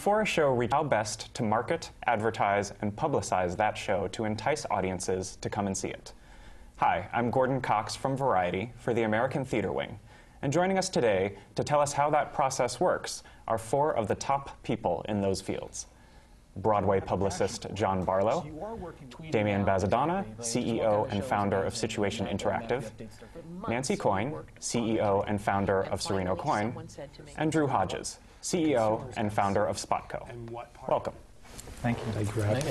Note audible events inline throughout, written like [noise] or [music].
Before a show reaches how best to market, advertise, and publicize that show to entice audiences to come and see it. Hi, I'm Gordon Cox from Variety for the American Theater Wing. And joining us today to tell us how that process works are four of the top people in those fields. Broadway publicist John Barlow, Damian Bazadona, CEO and founder of Situation Interactive, Nancy Coyne, CEO and founder of Serino Coyne, and Drew Hodges, CEO and founder of Spotco. Welcome. Thank you. Thank you for having.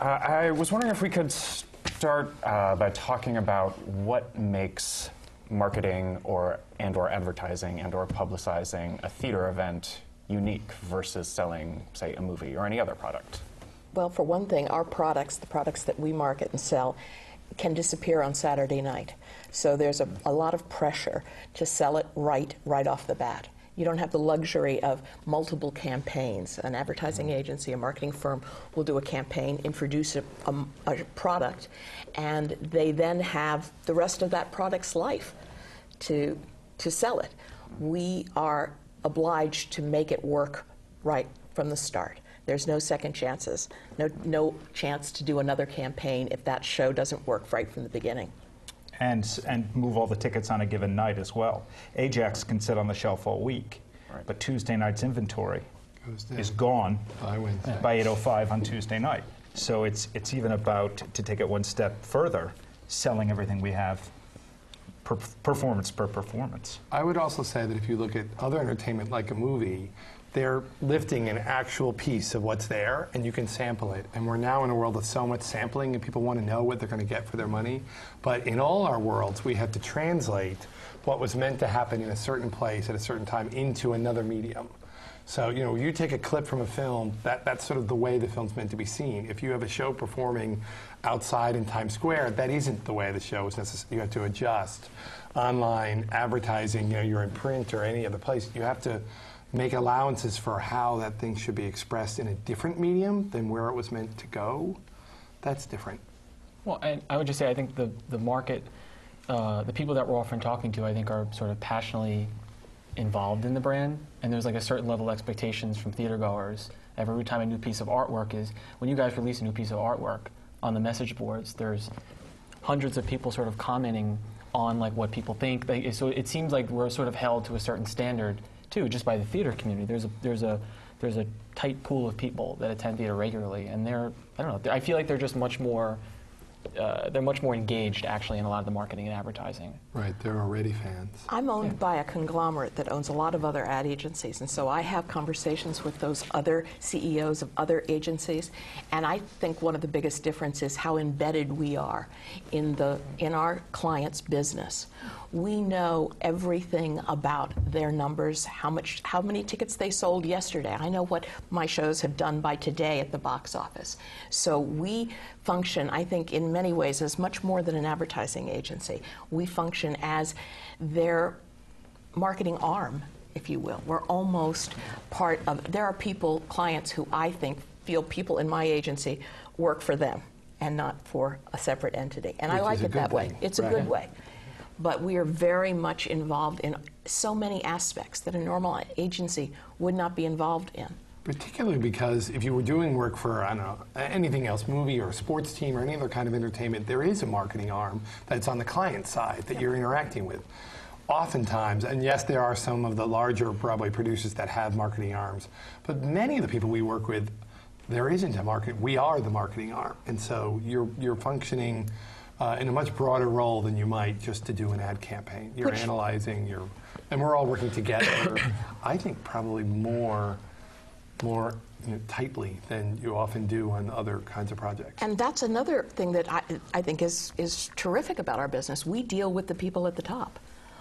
Uh, I was wondering if we could start uh, by talking about what makes marketing or and or advertising and or publicizing a theater event unique versus selling, say, a movie or any other product? Well, for one thing, our products, the products that we market and sell, can disappear on Saturday night. So there's a, a lot of pressure to sell it right, right off the bat. You don't have the luxury of multiple campaigns. An advertising mm-hmm. agency, a marketing firm will do a campaign, introduce a, a, a, product, and they then have the rest of that product's life to, to sell it. We are obliged to make it work right from the start. There's no second chances, no, no chance to do another campaign if that show doesn't work right from the beginning. And, and move all the tickets on a given night as well. Ajax can sit on the shelf all week, right. but Tuesday night's inventory is gone by, by 8.05 on Tuesday night. So it's, it's even about, to take it one step further, selling everything we have per performance per performance. I would also say that if you look at other entertainment like a movie, they're lifting an actual piece of what's there and you can sample it. And we're now in a world of so much sampling and people want to know what they're going to get for their money. But in all our worlds, we have to translate what was meant to happen in a certain place at a certain time into another medium. So, you know, you take a clip from a film, that, that's sort of the way the film's meant to be seen. If you have a show performing outside in Times Square, that isn't the way the show is necessary. You have to adjust. Online, advertising, you know, you're in print or any other place, you have to make allowances for how that thing should be expressed in a different medium than where it was meant to go. That's different. Well, I, I would just say I think the, the market, uh, the people that we're often talking to, I think are sort of passionately involved in the brand, and there's like a certain level of expectations from theater goers. Every time a new piece of artwork is, when you guys release a new piece of artwork on the message boards, there's hundreds of people sort of commenting on like what people think. They, so it seems like we're sort of held to a certain standard too, just by the theater community. There's a there's a there's a tight pool of people that attend theater regularly, and they're I don't know. I feel like they're just much more uh, they're much more engaged actually in a lot of the marketing and advertising. Right, they're already fans. I'm owned yeah. by a conglomerate that owns a lot of other ad agencies, and so I have conversations with those other CEOs of other agencies, and I think one of the biggest differences is how embedded we are in the in our clients' business we know everything about their numbers, how much, how many tickets they sold yesterday. I know what my shows have done by today at the box office. So we function, I think, in many ways as much more than an advertising agency. We function as their marketing arm, if you will. We're almost part of. There are people, clients, who I think feel people in my agency work for them and not for a separate entity. And Which I like it that thing. way. It's right. a good way but we are very much involved in so many aspects that a normal agency would not be involved in. Particularly because if you were doing work for, I don't know, anything else, movie or sports team or any other kind of entertainment, there is a marketing arm that's on the client side that you're interacting with. Oftentimes, and yes, there are some of the larger Broadway producers that have marketing arms, but many of the people we work with, there isn't a market. We are the marketing arm, and so you're you're functioning uh, in a much broader role than you might just to do an ad campaign. You're Which analyzing, you're, and we're all working together. I think probably more, more you know, tightly than you often do on other kinds of projects. And that's another thing that I, I think is, is terrific about our business. We deal with the people at the top.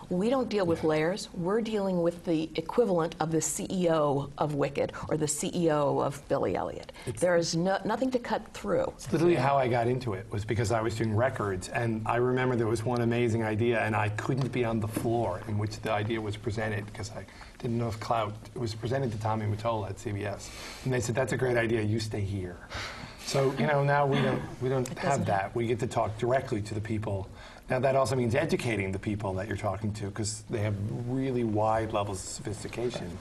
We don't deal with layers. We're dealing with the equivalent of the CEO of Wicked or the CEO of Billy Elliot. It's there is no, nothing to cut through. It's literally how I got into it was because I was doing records, and I remember there was one amazing idea, and I couldn't be on the floor in which the idea was presented because I didn't know if clout. It was presented to Tommy Mottola at CBS, and they said, "That's a great idea. You stay here." So you know now we don't we don't have that. We get to talk directly to the people Now, that also means educating the people that you're talking to because they have really wide levels of sophistication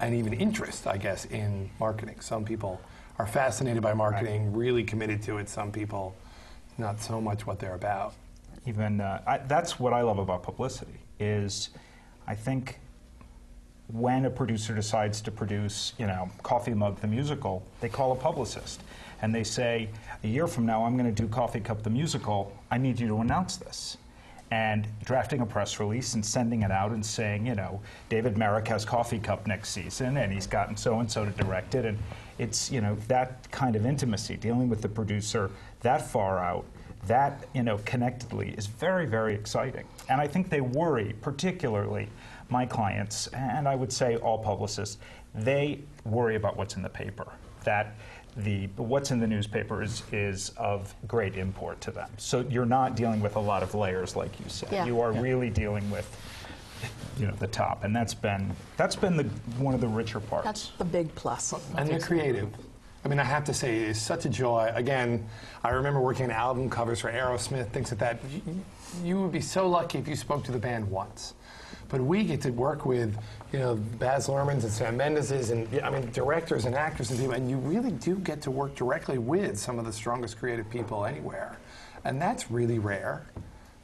and even interest, I guess, in marketing. Some people are fascinated by marketing, right. really committed to it. Some people, not so much what they're about. Even uh, I, that's what I love about publicity is, I think when a producer decides to produce, you know, Coffee Mug the musical, they call a publicist and they say, a year from now, I'm going to do Coffee Cup the musical. I need you to announce this. And drafting a press release and sending it out and saying, you know, David Merrick has Coffee Cup next season, and he's gotten so and so to direct it, and it's you know that kind of intimacy, dealing with the producer that far out, that you know connectedly is very very exciting. And I think they worry particularly my clients, and I would say all publicists, they worry about what's in the paper. That the what's in the newspaper is, is of great import to them. So you're not dealing with a lot of layers, like you said. Yeah. You are yeah. really dealing with you know the top, and that's been that's been the one of the richer parts. That's the big plus. And they're creative. I mean, I have to say, it's such a joy. Again, I remember working on album covers for Aerosmith, things like that. You, you would be so lucky if you spoke to the band once. But we get to work with, you know, Baz Luhrmann's and Sam Mendes's and, I mean, directors and actors and people, and you really do get to work directly with some of the strongest creative people anywhere. And that's really rare.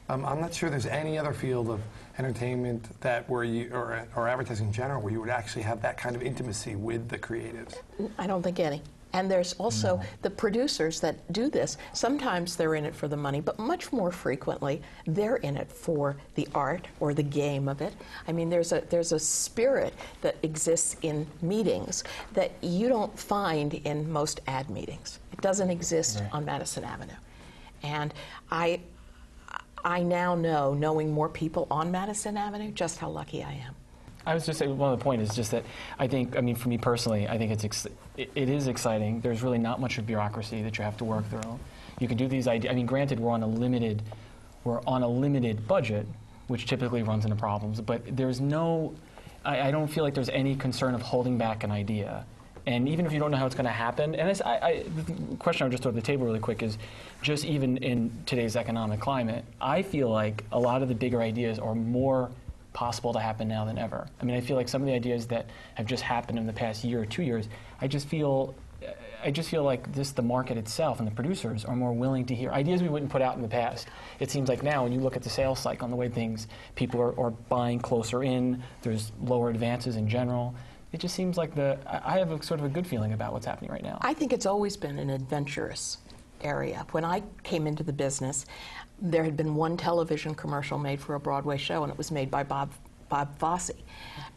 Um, I'm not sure there's any other field of entertainment that where you, or, or advertising in general, where you would actually have that kind of intimacy with the creatives. I don't think any. And there's also no. the producers that do this. Sometimes they're in it for the money, but much more frequently they're in it for the art or the game of it. I mean, there's a there's a spirit that exists in meetings that you don't find in most ad meetings. It doesn't exist right. on Madison Avenue. And I I now know, knowing more people on Madison Avenue, just how lucky I am. I was just saying one of the point is just that I think I mean for me personally I think it's ex- it, it is exciting. There's really not much of bureaucracy that you have to work through. You can do these ideas. I mean, granted, we're on a limited we're on a limited budget, which typically runs into problems. But there's no I, I don't feel like there's any concern of holding back an idea. And even if you don't know how it's going to happen, and I, I, the question I would just throw to the table really quick is just even in today's economic climate, I feel like a lot of the bigger ideas are more possible to happen now than ever. I mean, I feel like some of the ideas that have just happened in the past year or two years, I just feel I just feel like this the market itself and the producers are more willing to hear ideas we wouldn't put out in the past. It seems like now when you look at the sales cycle and the way things people are, are buying closer in, there's lower advances in general. It just seems like the I have a sort of a good feeling about what's happening right now. I think it's always been an adventurous area. When I came into the business, there had been one television commercial made for a Broadway show, and it was made by Bob Bob Fosse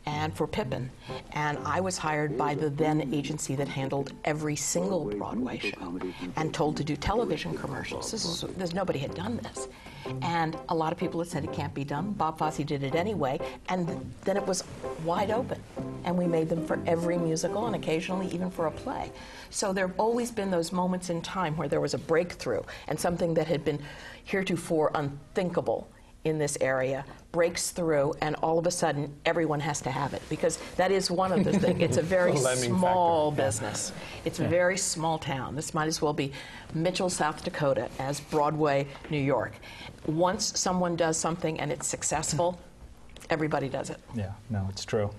and for Pippin. And I was hired by the then agency that handled every single Broadway show and told to do television commercials. This is, there's, nobody had done this. And a lot of people had said it can't be done. Bob Fosse did it anyway. And then it was wide open. And we made them for every musical and occasionally even for a play. So there have always been those moments in time where there was a breakthrough and something that had been heretofore unthinkable in this area breaks through and all of a sudden everyone has to have it because that is one of the [laughs] things it's a very small factor. business. It's a very small town. This might as well be mitchell south dakota as broadway new york. Once someone does something and it's successful everybody does it. Yeah no it's true.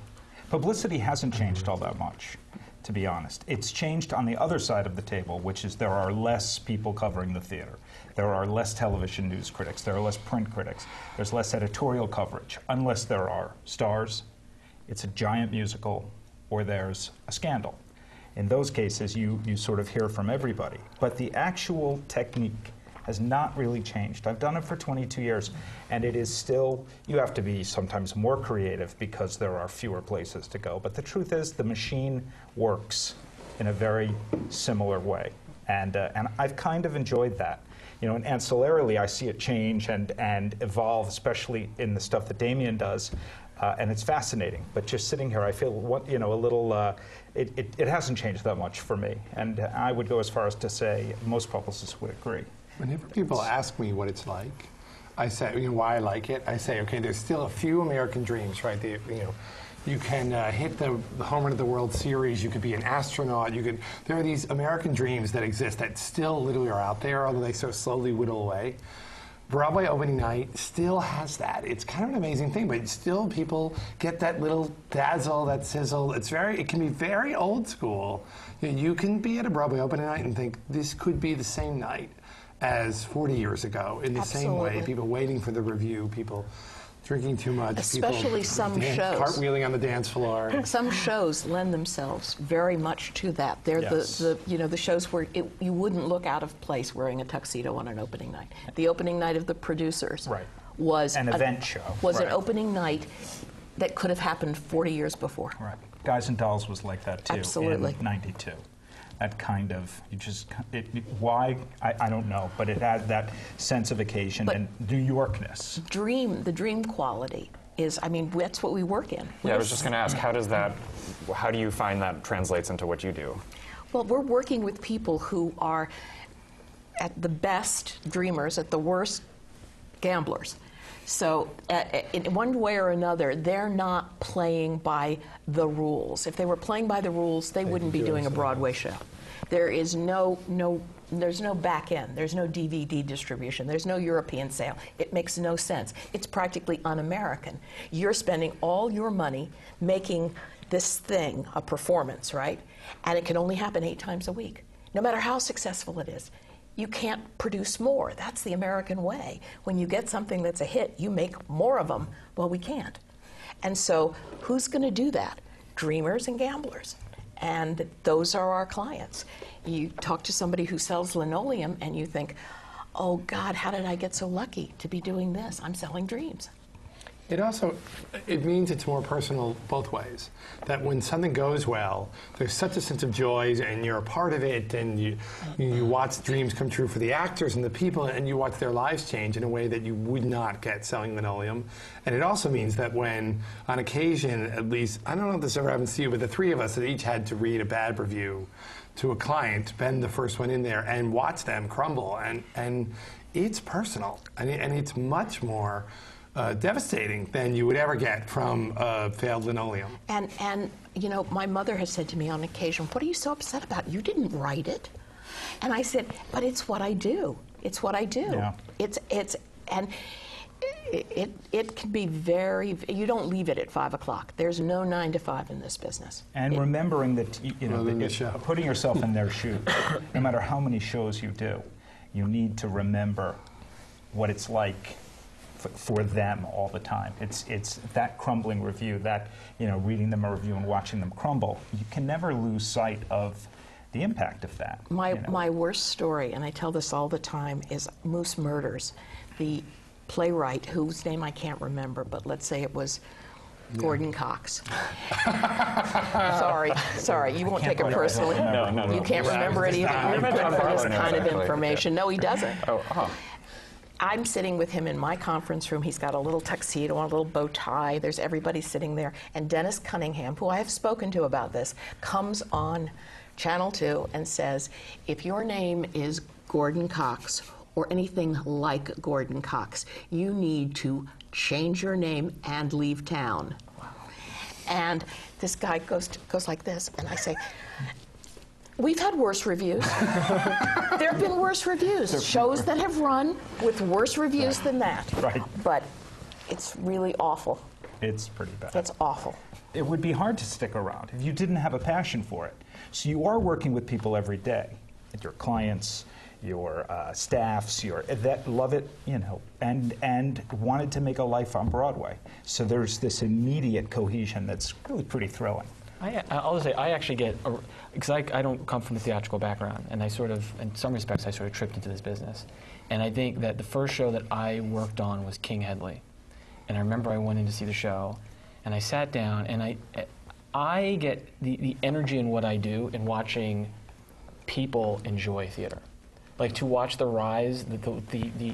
Publicity hasn't changed all that much to be honest. It's changed on the other side of the table, which is there are less people covering the theater. There are less television news critics. There are less print critics. There's less editorial coverage, unless there are stars, it's a giant musical, or there's a scandal. In those cases, you, you sort of hear from everybody. But the actual technique has not really changed. I've done it for 22 years, and it is still, you have to be sometimes more creative because there are fewer places to go. But the truth is, the machine works in a very similar way. And, uh, and I've kind of enjoyed that. You know, and ancillarily, I see it change and, and evolve, especially in the stuff that Damian does. Uh, and it's fascinating. But just sitting here, I feel what, you know a little. Uh, it, it, it, hasn't changed that much for me, and I would go as far as to say most publicists would agree. Whenever people ask me what it's like, I say, you know, why I like it. I say, okay, there's still a few American dreams, right? The, you know, you can uh, hit the, the home run of the World Series. You could be an astronaut. You could. There are these American dreams that exist that still literally are out there, although they so slowly whittle away. Broadway opening night still has that. It's kind of an amazing thing, but still people get that little dazzle, that sizzle. It's very, it can be very old school. You, know, you can be at a Broadway opening night and think this could be the same night as 40 years ago in the Absolutely. same way. People waiting for the review, people drinking too much, Especially people some [laughs] dan- shows. cartwheeling on the dance floor. [laughs] Some shows lend themselves very much to that. They're Yes. the, the you know the shows where it, you wouldn't look out of place wearing a tuxedo on an opening night. The opening night of the producers Right. was An a- event show, Was an opening night that could have happened 40 years before. Right. Guys and Dolls was like that too. Absolutely. In '92. That kind of, you just, it, it- why, I, I don't know, but it had that sense of occasion But- and New Yorkness. Dream, the dream quality is, I mean, that's what we work in. Yeah, I was just going to ask, how does that, how do you find that translates into what you do? Well, we're working with people who are at the best dreamers, at the worst gamblers. So, uh, in one way or another, they're not playing by the rules. If they were playing by the rules, they wouldn't be doing a Broadway show. There is no no there's no back end. There's no DVD distribution. There's no European sale. It makes no sense. It's practically un-American. You're spending all your money making this thing a performance, right? And it can only happen eight times a week, no matter how successful it is. You can't produce more. That's the American way. When you get something that's a hit, you make more of them. Well, we can't. And so, who's going to do that? Dreamers and gamblers. And those are our clients. You talk to somebody who sells linoleum and you think, oh God, how did I get so lucky to be doing this? I'm selling dreams. It also it means it's more personal both ways. That when something goes well, there's such a sense of joy, and you're a part of it, and you you watch dreams come true for the actors and the people, and you watch their lives change in a way that you would not get selling linoleum. And it also means that when, on occasion, at least I don't know if this ever happens to you, but the three of us that each had to read a bad review to a client, Ben the first one in there, and watch them crumble, and and it's personal, and, it, and it's much more uh, devastating than you would ever get from uh, failed linoleum. And, and, you know, my mother has said to me on occasion, What are you so upset about? You didn't write it. And I said, But it's what I do. It's what I do. Yeah. It's, it's, and it, it, it can be very, you don't leave it at five o'clock. There's no nine to five in this business. And It- remembering that, you, you know, Other that the if- show. putting yourself in their shoes, no matter how many shows you do, you need to remember what it's like f- for them all the time. It's, it's that crumbling review, that, you know, reading them a review and watching them crumble. You can never lose sight of the impact of that. My, you know. my worst story, and I tell this all the time, is Moose Murders. The playwright, whose name I can't remember, but let's say it was Gordon Cox. [laughs] sorry, sorry, you won't take it believe I personally. don't remember. No, no, You can't remember it just- either. You're remember good Tom for this kind of actually. information. No, he doesn't. Oh, huh. I'm sitting with him in my conference room. He's got a little tuxedo on, a little bow tie. There's everybody sitting there. And Dennis Cunningham, who I have spoken to about this, comes on Channel 2 and says, if your name is Gordon Cox or anything like Gordon Cox, you need to change your name and leave town. And this guy goes, to, goes like this, and I say, We've had [laughs] worse reviews. there have been worse reviews. Shows that have run with worse reviews than that. Right. But it's really awful. It's pretty bad. That's awful. it would be hard to stick around if you didn't have a passion for it. So you are working with people every day, your clients, your uh, staffs, your that love it, you know, and and wanted to make a life on Broadway. So there's this immediate cohesion that's really pretty thrilling. I, I'll say I actually get because I, I don't come from a theatrical background, and I sort of, in some respects, I sort of tripped into this business. And I think that the first show that I worked on was King Hedley, and I remember I went in to see the show, and I sat down, and I, I get the, the energy in what I do in watching people enjoy theater, like to watch the rise, the the the,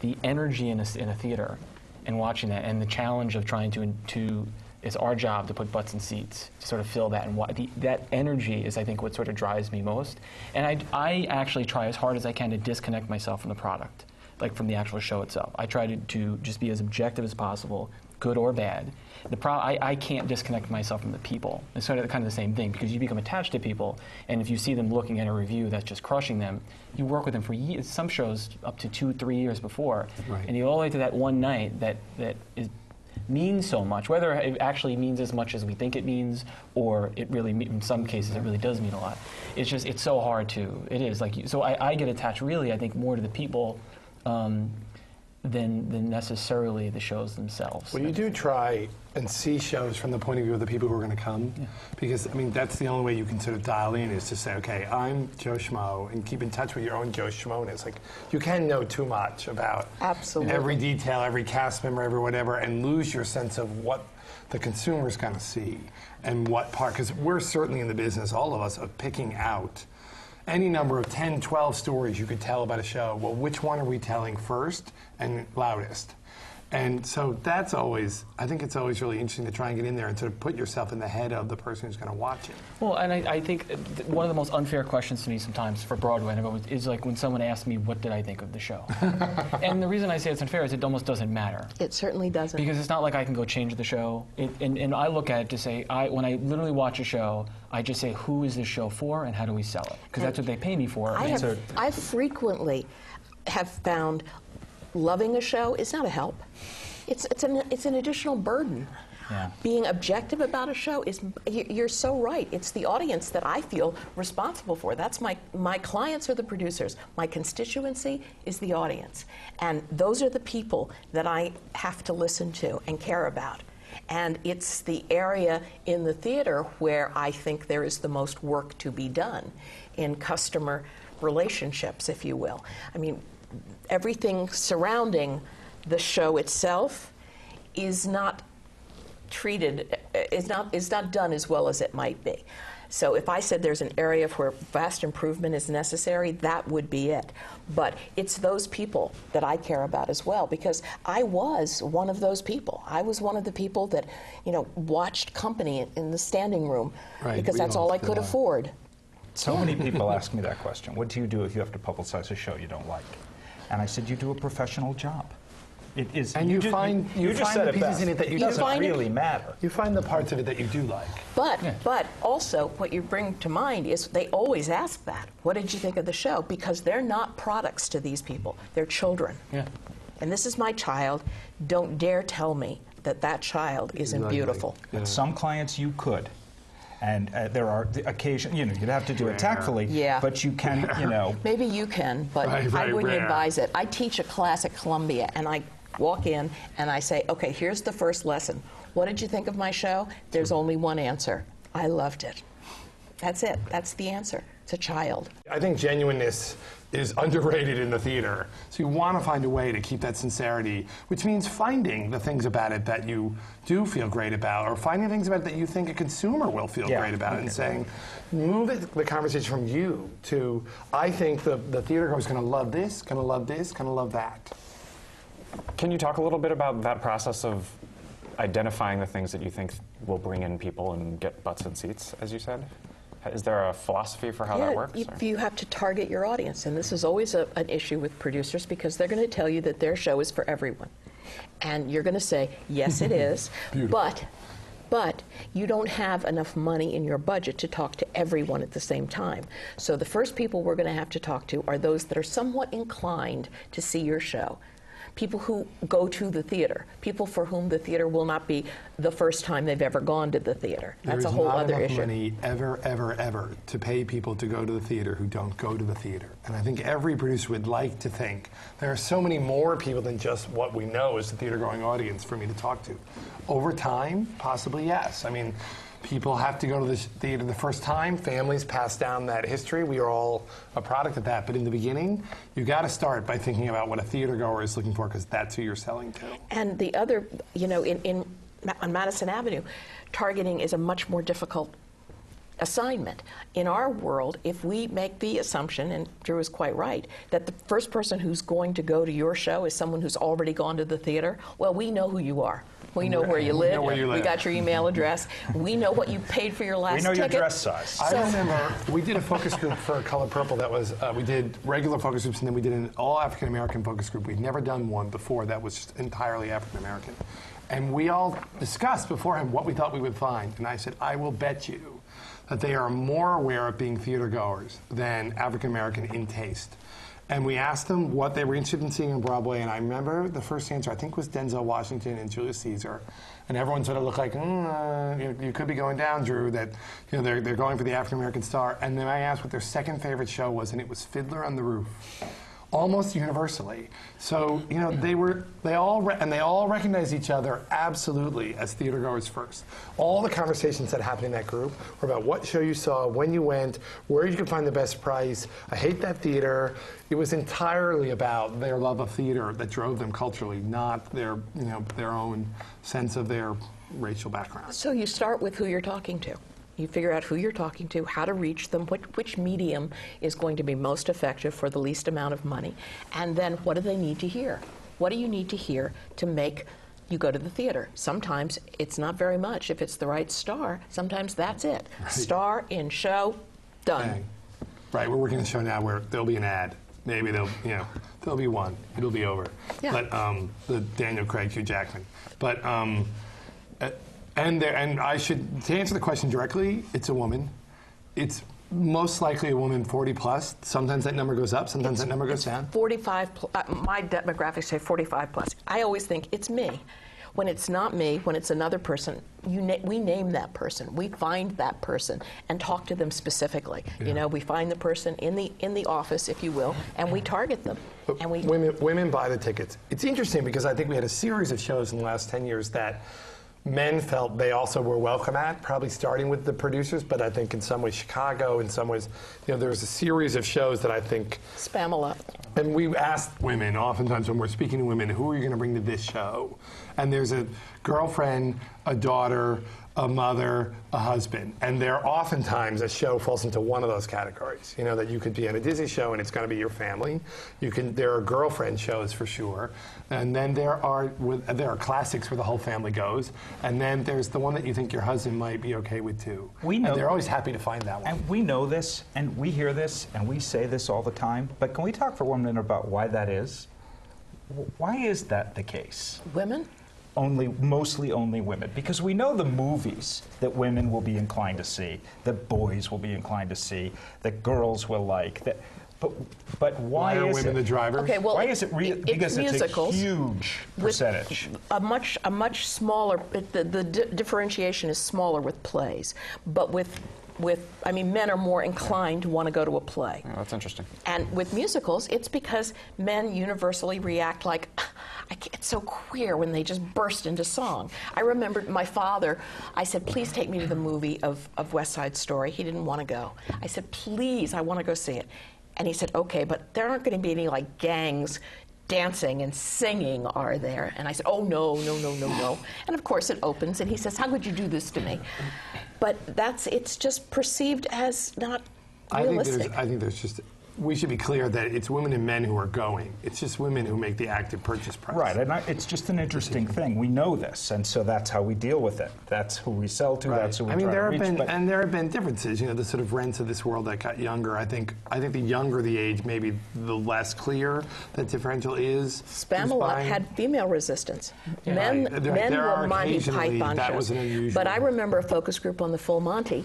the, energy in a, in a theater, and watching that, and the challenge of trying to to it's our job to put butts in seats to sort of fill that and why, the, that energy is I think what sort of drives me most and I, I actually try as hard as I can to disconnect myself from the product like from the actual show itself I try to, to just be as objective as possible good or bad. The pro- I, I can't disconnect myself from the people. It's sort of kind of the same thing because you become attached to people, and if you see them looking at a review that's just crushing them, you work with them for years. Some shows up to two, three years before, Right. and you all the way to that one night that that is means so much, whether it actually means as much as we think it means, or it really, in some cases, it really does mean a lot. It's just, it's so hard to, it is. like So I, I get attached really, I think, more to the people um, than, than necessarily the shows themselves. Well, you do try and see shows from the point of view of the people who are going to come, because I mean that's the only way you can sort of dial in is to say, okay, I'm Joe Schmo, and keep in touch with your own Joe Schmoness. Like you can know too much about Absolutely. every detail, every cast member, every whatever, and lose your sense of what the consumer's going to see and what part. Because we're certainly in the business, all of us, of picking out any number of 10, 12 stories you could tell about a show. Well, which one are we telling first and loudest? And so that's always, I think it's always really interesting to try and get in there and sort of put yourself in the head of the person who's going to watch it. Well, and I, I think uh, th- one of the most unfair questions to me sometimes for Broadway and I've always- is like when someone asks me, what did I think of the show? [laughs] and the reason I say it's unfair is it almost doesn't matter. It certainly doesn't. Because it's not like I can go change the show. It, and, and I look at it to say, I, when I literally watch a show, I just say, who is this show for and how do we sell it? Because that's what they pay me for. I And have, I frequently have found loving a show is not a help. It's, it's, an, it's an additional burden. Yeah. Being objective about a show is, you- you're so right. It's the audience that I feel responsible for. That's my, my clients are the producers. My constituency is the audience. And those are the people that I have to listen to and care about. And it's the area in the theater where I think there is the most work to be done in customer relationships, if you will. I mean, everything surrounding the show itself is not treated is not is not done as well as it might be. So if I said there's an area where vast improvement is necessary, that would be it. But it's those people that I care about as well because I was one of those people. I was one of the people that, you know, watched company in the standing room Right, because that's all all I could that. afford. So many people [laughs] ask me that question. What do you do if you have to publicize a show you don't like? And I said, you do a professional job. It is. And you ju- find- you just find said the it pieces best. in it that you it doesn't find it- really matter. You find the parts of it that you do like. But but also what you bring to mind is they always ask that. What did you think of the show? Because they're not products to these people. They're children. Yeah. And this is my child. Don't dare tell me that that child isn't Exactly. beautiful. With some clients, you could. And uh, there are the occasion, you know, you'd have to do it tactfully. Yeah. But you can, you know, [laughs] Maybe you can, but Right, I wouldn't rare. advise it. I teach a class at Columbia, and I walk in and I say, okay, here's the first lesson. What did you think of my show? There's only one answer. I loved it. That's it. That's the answer. It's a child. I think genuineness is underrated in the theater. So you want to find a way to keep that sincerity, which means finding the things about it that you do feel great about, or finding things about it that you think a consumer will feel Yeah. great about, and saying, move it, the conversation from you to, I think the, the theater goer is going to love this, going to love this, going to love that. Can you talk a little bit about that process of identifying the things that you think will bring in people and get butts and seats, as you said? Is there a philosophy for how that works? you, you have to target your audience, and this is always a, an issue with producers because they're going to tell you that their show is for everyone, and you're going to say, "Yes, it is," [laughs] but. But you don't have enough money in your budget to talk to everyone at the same time. So the first people we're going to have to talk to are those that are somewhat inclined to see your show. People who go to the theater, people for whom the theater will not be the first time they've ever gone to the theater. That's There a is whole not enough money ever, ever, ever to pay people to go to the theater who don't go to the theater. And I think every producer would like to think there are so many more people than just what we know as the theater going audience for me to talk to. Over time, possibly yes. I mean, people have to go to the theater the first time. Families pass down that history. We are all a product of that. But in the beginning, you got to start by thinking about what a theater goer is looking for because that's who you're selling to. And the other, you know, in, in on Madison Avenue, targeting is a much more difficult assignment. In our world, if we make the assumption, and Drew is quite right, that the first person who's going to go to your show is someone who's already gone to the theater, well, we know who you are. We know where you live. We know live. where you We got your email address. we know what you paid for your last ticket. we know your dress size. I remember we did a focus group for Color Purple that was, uh, we did regular focus groups and then we did an all African American focus group. We'd never done one before that was just entirely African American. And we all discussed beforehand what we thought we would find. And I said, I will bet you that they are more aware of being theater goers than African American in taste. And we asked them what they were interested in seeing on Broadway. And I remember the first answer, I think, was Denzel Washington and Julius Caesar. And everyone sort of looked like, mm, uh, you, you, could be going down, Drew, that you know, they're, they're going for the African American star. And then I asked what their second favorite show was, and it was Fiddler on the Roof almost universally. So you know they were they all re- and they all recognize each other absolutely as theater goers first. All the conversations that happened in that group were about what show you saw, when you went, where you could find the best price. I hate that theater. It was entirely about their love of theater that drove them culturally, not their you know their own sense of their racial background. So you start with who you're talking to. You figure out who you're talking to, how to reach them, which, which medium is going to be most effective for the least amount of money, and then what do they need to hear? What do you need to hear to make you go to the theater? Sometimes it's not very much. If it's the right star, sometimes that's it. Right. Star in show, done. Right, we're working a show now where there'll be an ad. Maybe there'll, you know, there'll be one. It'll be over. Yeah. But um, the Daniel Craig, Hugh Jackman. But um, uh, and there, and I should to answer the question directly, it's a woman. It's most likely a woman 40 plus. Sometimes that number goes up, sometimes it's, that number goes down. 45 pl- uh, my demographics say 45 plus. I always think it's me. When it's not me, when it's another person, na- we name that person. We find that person and talk to them specifically. Yeah. You know, we find the person in the in the office, if you will, and we target them. But and we women women buy the tickets. It's interesting because I think we had a series of shows in the last 10 years that men felt they also were welcome at, probably starting with the producers, but I think in some ways Chicago, in some ways, you know, there's a series of shows that I think. Spamalot. And we asked women, oftentimes when we're speaking to women, who are you going to bring to this show? And there's a girlfriend, a daughter, a mother, a husband. And there oftentimes a show falls into one of those categories. You know, that you could be at a Disney show and it's going to be your family. You can there are girlfriend shows for sure. And then there are with, there are classics where the whole family goes. And then there's the one that you think your husband might be okay with too. We know and they're always happy to find that one. And we know this and we hear this and we say this all the time. But can we talk for one minute about why that is? Why is that the case? Women? Only mostly only women. Because we know the movies that women will be inclined to see that boys will be inclined to see that girls will like that but but why, why are is women it, the drivers? Okay well why is it re- it's because musicals it's a huge percentage. a much a much smaller the, the differentiation is smaller with plays but with with, I mean, men are more inclined to want to go to a play. Oh, that's interesting. And with musicals, it's because men universally react like, it's so queer when they just burst into song. I remember my father, I said, please take me to the movie of, of West Side Story. He didn't want to go. I said, please, I want to go see it. And he said, okay, but there aren't going to be any like gangs dancing and singing are there? And I said, Oh, no, no, no, no, no. And of course it opens, and he says, How could you do this to me? But that's, it's just perceived as not realistic. I think there's, I think there's just we should be clear that it's women and men who are going. It's just women who make the active purchase price. Right, and I, it's just an interesting thing. We know this, and so that's how we deal with it. That's who we sell to. Right. That's who we I mean, try there have reach, been, and there have been differences. You know, the sort of rents of this world that got younger. I think, I think the younger the age, maybe the less clear that differential is. Spamalot had female resistance. Yeah. Men, right. there, men there were Monty Python shows. But I remember a focus group on the Full Monty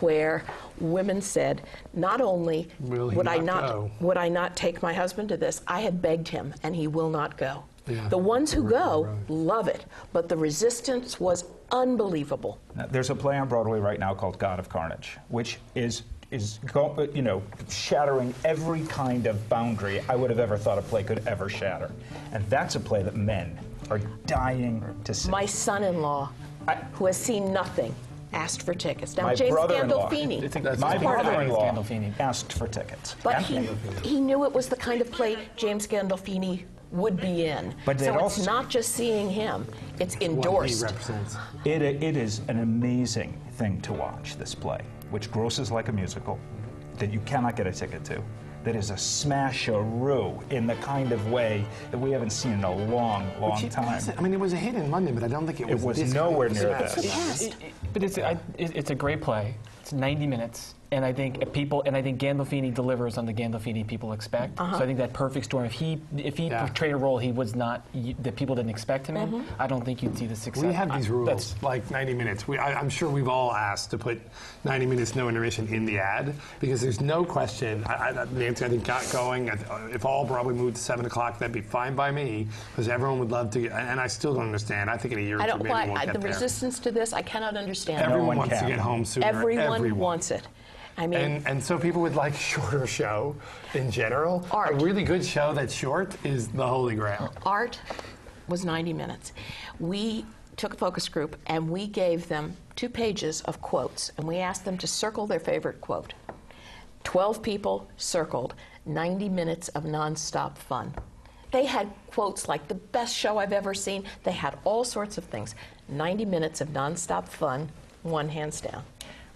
where women said, not only would I not go? would I not take my husband to this, I had begged him and he will not go. Yeah. The ones who go right. love it, but the resistance was unbelievable. Now, there's a play on Broadway right now called God of Carnage, which is is go, you know shattering every kind of boundary I would have ever thought a play could ever shatter, and that's a play that men are dying to see. My son-in-law, I, who has seen nothing, asked for tickets. Now, my James Gandolfini. my brother-in-law asked for tickets. But he, he knew it was the kind of play James Gandolfini would be in. But so it's not just seeing him; it's endorsed. What he represents. It, it is an amazing thing to watch this play, which grosses like a musical, that you cannot get a ticket to that is a smasheroo in the kind of way that we haven't seen in a long, long time. I mean, it was a hit in London, but I don't think it was. It was nowhere near this. It, it, but it's a, it's a great play. It's 90 minutes. And I think people, and I think Gandolfini delivers on the Gandolfini people expect. Uh-huh. So I think that perfect storm. If he if he Yeah. portrayed a role he was not that people didn't expect him in, Mm-hmm. I don't think you'd see the success. We have I- these that's- rules, like 90 minutes. We, I, I'm sure we've all asked to put 90 minutes no intermission in the ad because there's no question. I, I, Nancy, I think got going. If all Broadway moved to seven o'clock, that'd be fine by me because everyone would love to. And I still don't understand. I think in a year or I two, don't maybe why we'll I, get the there. resistance to this. I cannot understand. Everyone one wants to get home sooner. Everyone, wants it. I mean, And, and so people would like [laughs] shorter show in general. Art. A really good show that's short is the holy grail. art was 90 minutes. We took a focus group and we gave them two pages of quotes and we asked them to circle their favorite quote. 12 people circled 90 minutes of nonstop fun. They had quotes like the best show I've ever seen. They had all sorts of things. 90 minutes of nonstop fun, one hands down.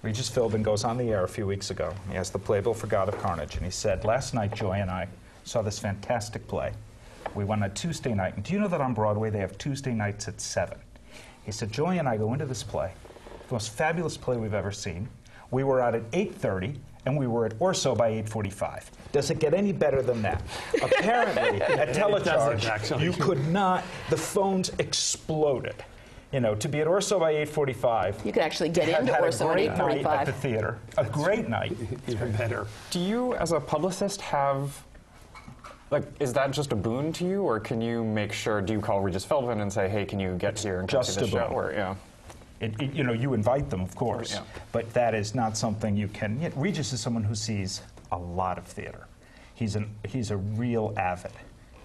Regis Philbin goes on the air a few weeks ago. He has the playbill for God of Carnage, and he said, Last night, Joy and I saw this fantastic play. We went on Tuesday night, and do you know that on Broadway they have Tuesday nights at 7? He said, Joy and I go into this play, the most fabulous play we've ever seen. We were out at 8.30, and we were at Orso by 8.45. Does it get any better than that? Apparently, [laughs] at Telecharge, you could not, the phones exploded. You know, to be at Orso by 8.45, You could actually get had into Orso a at great night at the theater. A great night. [laughs] Even better. Do you, as a publicist, have like is that just a boon to you, or can you make sure? Do you call Regis Feldman and say, "Hey, can you get here and come Just see the a show?" boon. Or yeah, It, it- you know, you invite them, of course, Yeah. but that is not something you can. Yet Regis is someone who sees a lot of theater. He's an he's a real avid.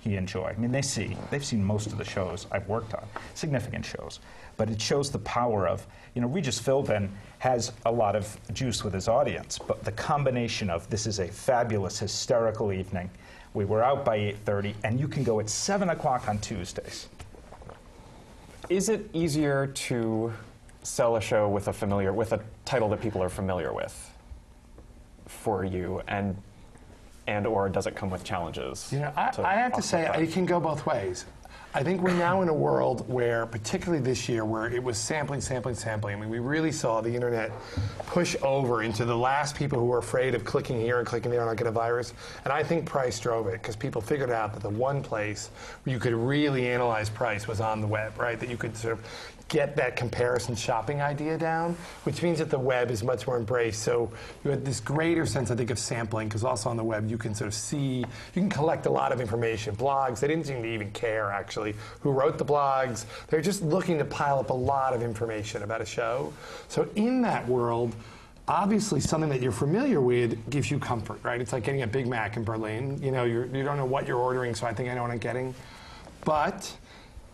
He enjoy. I mean, they see they've seen most of the shows I've worked on, significant shows, but it shows the power of you know Regis Philbin has a lot of juice with his audience, but the combination of this is a fabulous hysterical evening. We were out by 8:30, and you can go at seven o'clock on Tuesdays. is it easier to sell a show with a familiar with a title that people are familiar with for you, and and or does it come with challenges? You know, I, to I have to say that? it can go both ways. I think we're now in a world where, particularly this year, where it was sampling, sampling, sampling. I mean, we really saw the internet push over into the last people who were afraid of clicking here and clicking there and not get a virus. And I think price drove it because people figured out that the one place where you could really analyze price was on the web, right? That you could sort of get that comparison shopping idea down, which means that the web is much more embraced. So you had this greater sense, I think, of sampling, because also on the web you can sort of see, you can collect a lot of information. Blogs, they didn't seem to even care actually who wrote the blogs. They're just looking to pile up a lot of information about a show. So in that world, obviously something that you're familiar with gives you comfort, right? It's like getting a Big Mac in Berlin. You know, you're, you don't know what you're ordering, so I think I know what I'm getting. But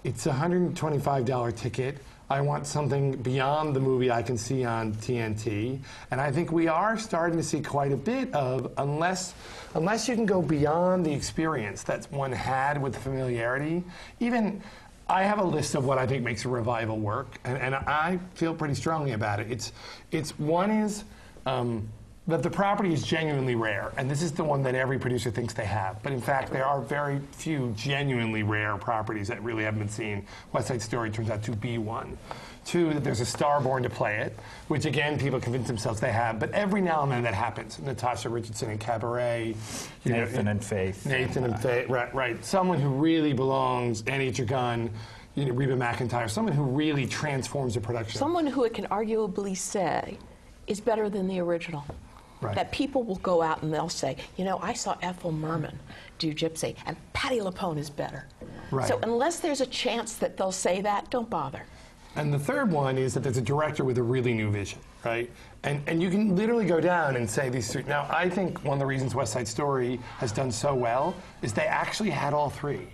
it's a $125 ticket. I want something beyond the movie I can see on TNT. And I think we are starting to see quite a bit of, unless, unless you can go beyond the experience that one had with familiarity, even. I have a list of what I think makes a revival work, and, and I feel pretty strongly about it. It's, it's one is um, that the property is genuinely rare, and this is the one that every producer thinks they have. But in fact, there are very few genuinely rare properties that really haven't been seen. West Side Story turns out to be one. Two, that there's a star born to play it, which again, people convince themselves they have. But every now and then that happens. Natasha Richardson in Cabaret. you know, Nathan and Faith. Nathan and Faith, right, right. Someone who really belongs, Annie Get Your you know, Reba McEntire, someone who really transforms a production. Someone who it can arguably say is better than the original. Right. That people will go out and they'll say, you know, I saw Ethel Merman do Gypsy, and Patti LuPone is better. Right. So unless there's a chance that they'll say that, don't bother. And the third one is that there's a director with a really new vision, right? And, and you can literally go down and say these three. Now, I think one of the reasons West Side Story has done so well is they actually had all three.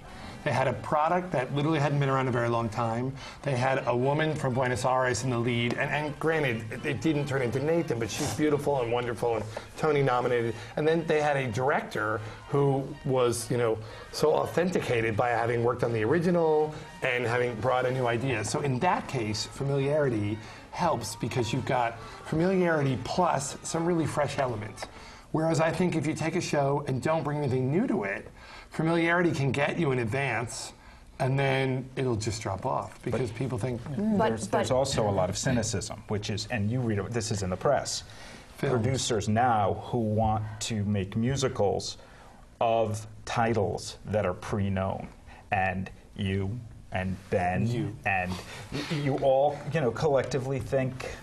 They had a product that literally hadn't been around a very long time. They had a woman from Buenos Aires in the lead. And, and granted, it, it didn't turn into Nathan, but she's beautiful and wonderful and Tony nominated. And then they had a director who was, you know, so authenticated by having worked on the original and having brought a new idea. So in that case, familiarity helps because you've got familiarity plus some really fresh elements. Whereas I think if you take a show and don't bring anything new to it, familiarity can get you in advance, and then it'll just drop off because people think, "Hmm, But, There's, but there's also a lot of cynicism, which is, and you read it, this is in the press. Films. producers now who want to make musicals of titles that are pre-known, and you and Ben You. and you all, you know, collectively think,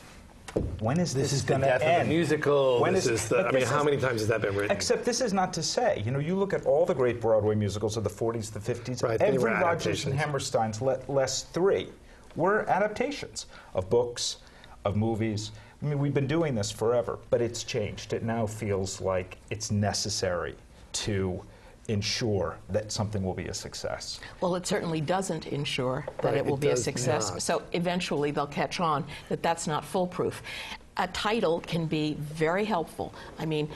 when is this, This is going to end? musical. When this is- is the, I mean, how is- many times has that been written? Except this is not to say, you know, you look at all the great Broadway musicals of the 40s, the 50s, Right, every Rodgers and. Hammerstein's let less three were adaptations of books, of movies. I mean, we've been doing this forever, but it's changed. It now feels like it's necessary to ensure that something will be a success. Well, it certainly doesn't ensure that Right, it will it be a success. not. So eventually they'll catch on that that's not foolproof. A title can be very helpful. I mean,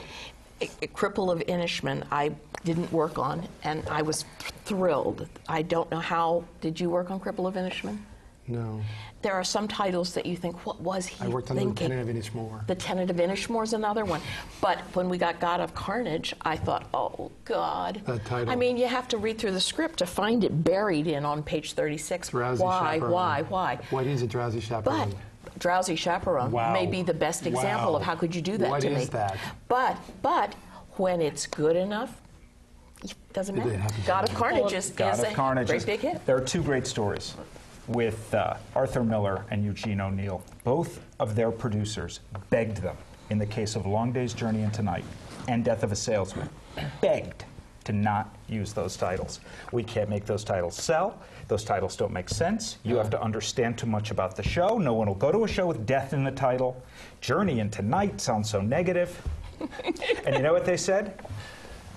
I- I- Cripple of Inishmaan, I didn't work on, and I was thrilled. I don't know how. Did you work on Cripple of Inishmaan? no. There are some titles that you think, what was he I worked on the thinking? Lieutenant of Inishmore. The Tenant of Inishmore is another one. But when we got God of Carnage, I thought, oh, God. That title. I mean, you have to read through the script to find it buried in on page 36. Drowsy why, chaperone. why, why? What is a drowsy chaperone? But Drowsy Chaperone Wow. may be the best example Wow. of how could you do that What to me. is that? But, but when it's good enough, it doesn't matter. happens God of to. Carnage is, God is of a Carnage. great is- big hit. There are two great stories with uh, Arthur Miller and Eugene O'Neill. Both of their producers begged them, in the case of Long Day's Journey into Night and Death of a Salesman, begged to not use those titles. We can't make those titles sell. Those titles don't make sense. You have to understand too much about the show. No one will go to a show with death in the title. Journey into Night sounds so negative. and you know what they said?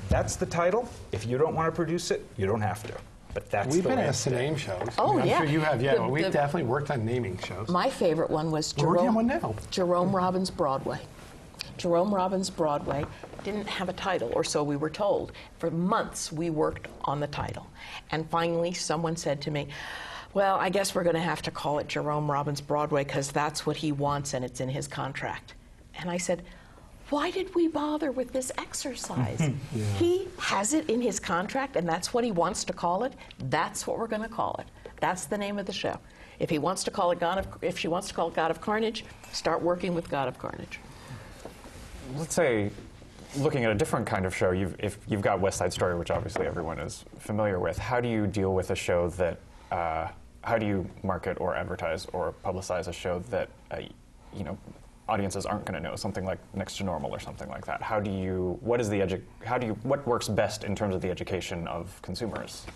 That's the title. If you don't want to produce it, you don't have to. But that's We've the been asked to name shows. I Oh, mean, I'm yeah. sure you have, yeah. The- we've the- definitely worked on naming shows. My favorite one was We're working Jerome, one now. Jerome Robbins Broadway. Jerome Robbins Broadway didn't have a title, or so we were told. For months, we worked on the title. And finally, someone said to me, Well, I guess we're going to have to call it Jerome Robbins Broadway because that's what he wants and it's in his contract. And I said, why did we bother with this exercise? [laughs] He has it in his contract, and that's what he wants to call it. That's what we're going to call it. That's the name of the show. If he wants to call it God of, if she wants to call it God of Carnage, start working with God of Carnage. Let's say, looking at a different kind of show, you've, if you've got West Side Story, which obviously everyone is familiar with. How do you deal with a show that? Uh, how do you market or advertise or publicize a show that uh, you know audiences aren't going to know? Something like Next to Normal or something like that. How do you? What is the edu- How do you? What works best in terms of the education of consumers?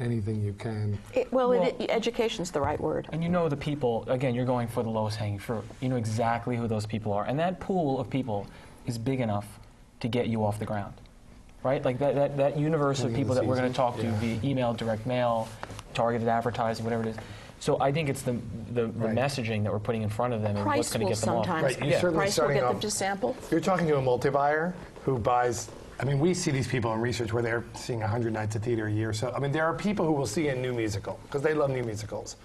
Anything you can. It, well, Well- it, education's the right word. And you know the people, again, you're going for the lowest hanging fruit. You know exactly who those people are. And that pool of people is big enough to get you off the ground. Right? Like that, that, that universe of people that we're going to talk to yeah. via email, direct mail, targeted advertising, whatever it is. So I think it's the, the, the Right. messing that we're putting in front of them and what's going to get them off. sometimes. Right, you Yeah. certainly Price will starting get them off- to sample. You're talking to a multi-buyer who buys. I mean, we see these people in research where they're seeing 100 nights of theater a year. So, I mean, there are people who will see a new musical because they love new musicals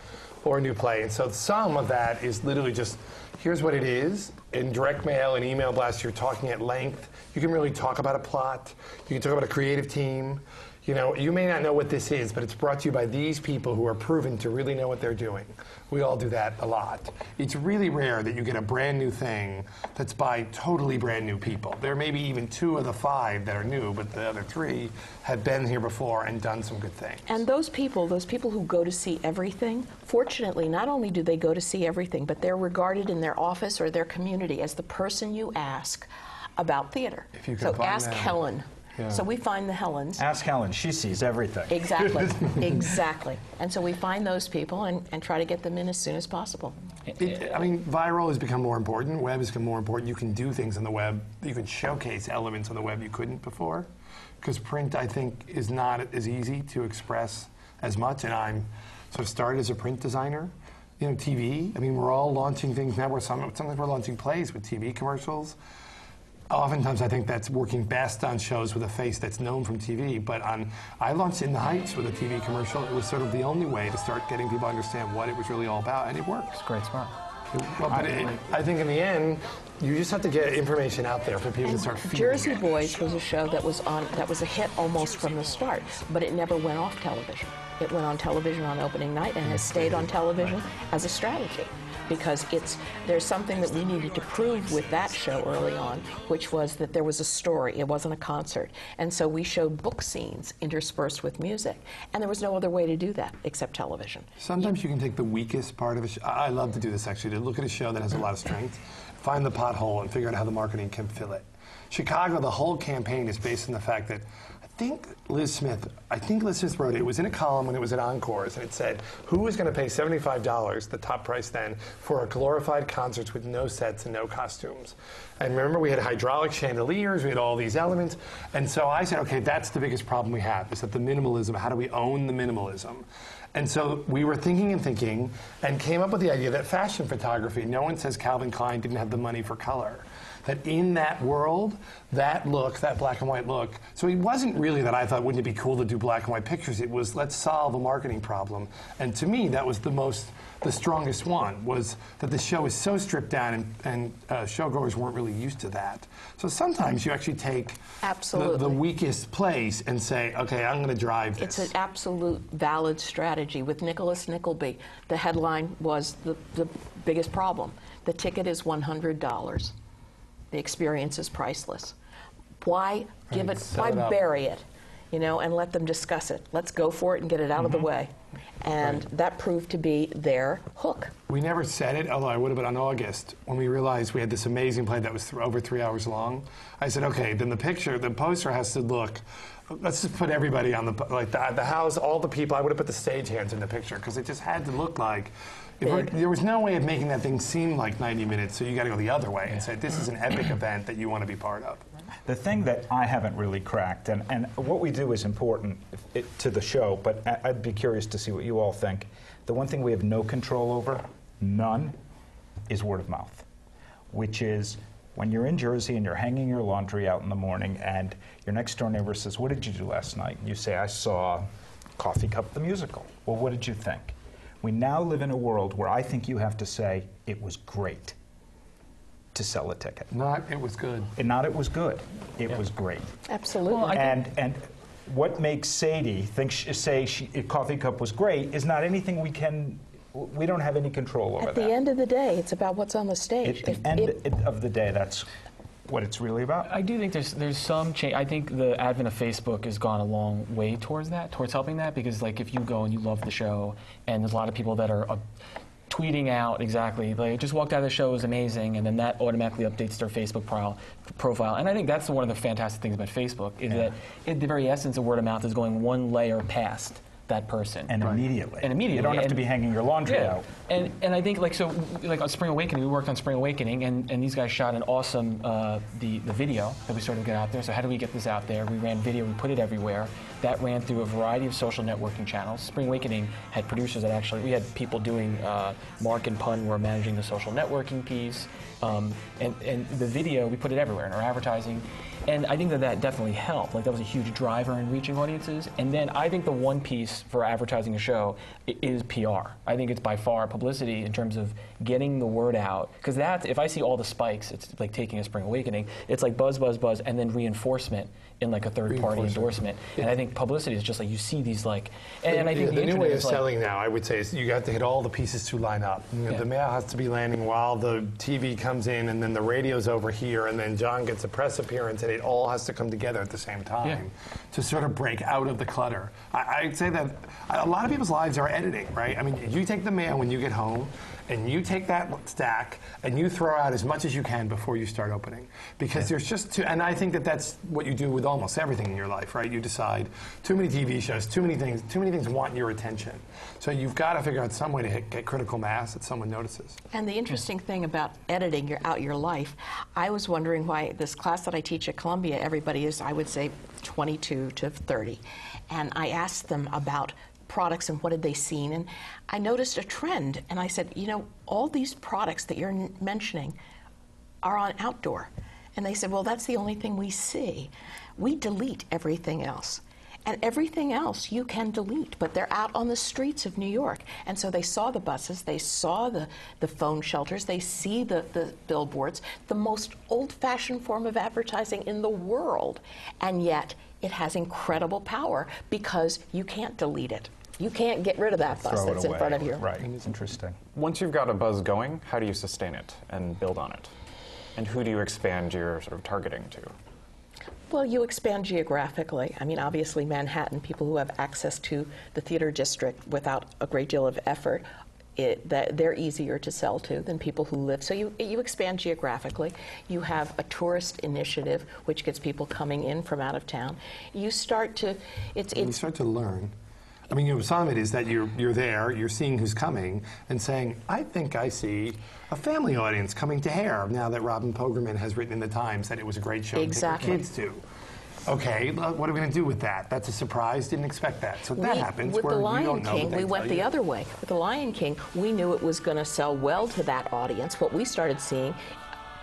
or a new play. And so, some of that is literally just here's what it is. In direct mail and email blast, you're talking at length. You can really talk about a plot. You can talk about a creative team. You know, you may not know what this is, but it's brought to you by these people who are proven to really know what they're doing. We all do that a lot. It's really rare that you get a brand new thing that's by totally brand new people. There may be even two of the five that are new, but the other three have been here before and done some good things. And those people, those people who go to see everything, fortunately, not only do they go to see everything, but they're regarded in their office or their community as the person you ask about theater. If you can so ask them. Helen. Yeah. So we find the Helens. Ask Helen, she sees everything. Exactly, [laughs] exactly. And so we find those people and, and try to get them in as soon as possible. It, I mean, viral has become more important. Web has become more important. You can do things on the web. You can showcase elements on the web you couldn't before. Because print, I think, is not as easy to express as much. And I'm sort of started as a print designer. You know, TV. I mean, we're all launching things now. We're some, sometimes we're launching plays with TV commercials. Oftentimes, I think that's working best on shows with a face that's known from TV. But on, I launched In the Heights with a TV commercial. It was sort of the only way to start getting people to understand what it was really all about, and it worked. It's great smart. Well, but it, I think in the end, you just have to get information out there for people to start feeling Jersey it. Boys was a show that was on that was a hit almost from the start, but it never went off television. It went on television on opening night and has stayed on television as a strategy. Because it's there's something that we needed to prove with that show early on, which was that there was a story. It wasn't a concert, and so we showed book scenes interspersed with music, and there was no other way to do that except television. Sometimes you can take the weakest part of a show. I love to do this actually, to look at a show that has a lot of strength, find the pothole, and figure out how the marketing can fill it. Chicago, the whole campaign is based on the fact that think Liz Smith, I think Liz Smith wrote it. It was in a column when it was at Encores, and it said, "Who is going to pay $75, the top price then, for a glorified concert with no sets and no costumes?" And remember, we had hydraulic chandeliers, we had all these elements, and so I said, "Okay, that's the biggest problem we have: is that the minimalism. How do we own the minimalism?" And so we were thinking and thinking, and came up with the idea that fashion photography. No one says Calvin Klein didn't have the money for color that in that world, that look, that black and white look, so it wasn't really that I thought, wouldn't it be cool to do black and white pictures? It was, let's solve a marketing problem. And to me, that was the most, the strongest one, was that the show is so stripped down and, and uh, showgoers weren't really used to that. So sometimes you actually take Absolutely. The, the weakest place and say, okay, I'm going to drive this. It's an absolute valid strategy. With Nicholas Nickleby, the headline was the, the biggest problem. The ticket is $100. The experience is priceless. Why give Right, it? Why it bury it? You know, and let them discuss it. Let's go for it and get it out of the mm-hmm. way. And that proved to be their hook. We never said it, although I would have been on August when we realized we had this amazing play that was th- over three hours long. I said, okay, then the picture, the poster has to look. Let's just put everybody on the like the, the house, all the people. I would have put the stagehands in the picture because it just had to look like. There was no way of making that thing seem like 90 minutes, so you got to go the other way and say this is an epic [clears throat] event that you want to be part of. The thing that I haven't really cracked, and, and what we do is important it, to the show, but I- I'd be curious to see what you all think. The one thing we have no control over, none, is word of mouth, which is when you're in Jersey and you're hanging your laundry out in the morning and your next door neighbor says, What did you do last night? And you say, I saw Coffee Cup the musical. Well, what did you think? We now live in a world where I think you have to say, It was great to sell a ticket. Not, it was good. And not it was good, it was great. Absolutely. Well, and and what makes Sadie think sh- say she, coffee cup was great is not anything we can. We don't have any control over At that. the end of the day, it's about what's on the stage. At the If- end if- of the day, that's what it's really about. I do think there's there's some change. I think the advent of Facebook has gone a long way towards that, towards helping that. Because like if you go and you love the show, and there's a lot of people that are uh, tweeting out exactly like just walked out of the show it was amazing, and then that automatically updates their Facebook profile. Profile, and I think that's one of the fantastic things about Facebook is that it, the very essence of word of mouth is going one layer past that person. and immediately. And immediately. You don't have to be hanging your laundry yeah. out. And, and I think like so like on Spring Awakening, we worked on Spring Awakening, and, and these guys shot an awesome uh, the the video that we sort of get out there. So how do we get this out there? We ran video, we put it everywhere. That ran through a variety of social networking channels. Spring Awakening had producers that actually we had people doing uh, Mark and Pun were managing the social networking piece, um, and and the video we put it everywhere in our advertising. And I think that that definitely helped. Like that was a huge driver in reaching audiences. And then I think the one piece for advertising a show is PR. I think it's by far publicity in terms of getting the word out. Because that's if I see all the spikes, it's like taking a spring awakening. It's like buzz, buzz, buzz, and then reinforcement in like a third party endorsement. And I think publicity is just like you see these like, and, and I think the, the, new way of like, selling now, I would say, is you have to hit all the pieces to line up. Yeah. The mail has to be landing while the TV comes in, and then the radio's over here, and then John gets a press appearance, and it all has to come together at the same time to sort of break out of the clutter. I, I'd say that a lot of people's lives are editing, right? I mean, you take the mail when you get home. And you take that stack and you throw out as much as you can before you start opening, because there's just too. And I think that that's what you do with almost everything in your life, right? You decide too many TV shows, too many things, too many things want your attention. So you've got to figure out some way to hit, get critical mass that someone notices. And the interesting thing about editing your, out your life, I was wondering why this class that I teach at Columbia, everybody is, I would say, 22 to 30. And I asked them about products and what had they seen. And I noticed a trend. And I said, you know, all these products that you're mentioning are on outdoor. And they said, well, that's the only thing we see. We delete everything else. And everything else you can delete, but they're out on the streets of New York. And so they saw the buses, they saw the, the phone shelters, they see the, the billboards, the most old fashioned form of advertising in the world. And yet it has incredible power because you can't delete it. You can't get rid of that bus throw that's in front of you. Right. It's interesting. Once you've got a buzz going, how do you sustain it and build on it? And who do you expand your sort of targeting to? Well, you expand geographically. I mean, obviously, Manhattan, people who have access to the theater district without a great deal of effort, it, that they're easier to sell to than people who live. So you, you expand geographically. You have a tourist initiative, which gets people coming in from out of town. You start to, it's, And you start to learn. I mean, you know, some of it is that you're, you're there, you're seeing who's coming, and saying, I think I see a family audience coming to Hair now that Robin Pogrebin has written in the Times that it was a great show Exactly. to take kids to. Okay, uh, what are we going to do with that? That's a surprise. Didn't expect that. So that We- happens. With where the Lion don't know, King, we went the you. other way. With the Lion King, we knew it was going to sell well to that audience. What we started seeing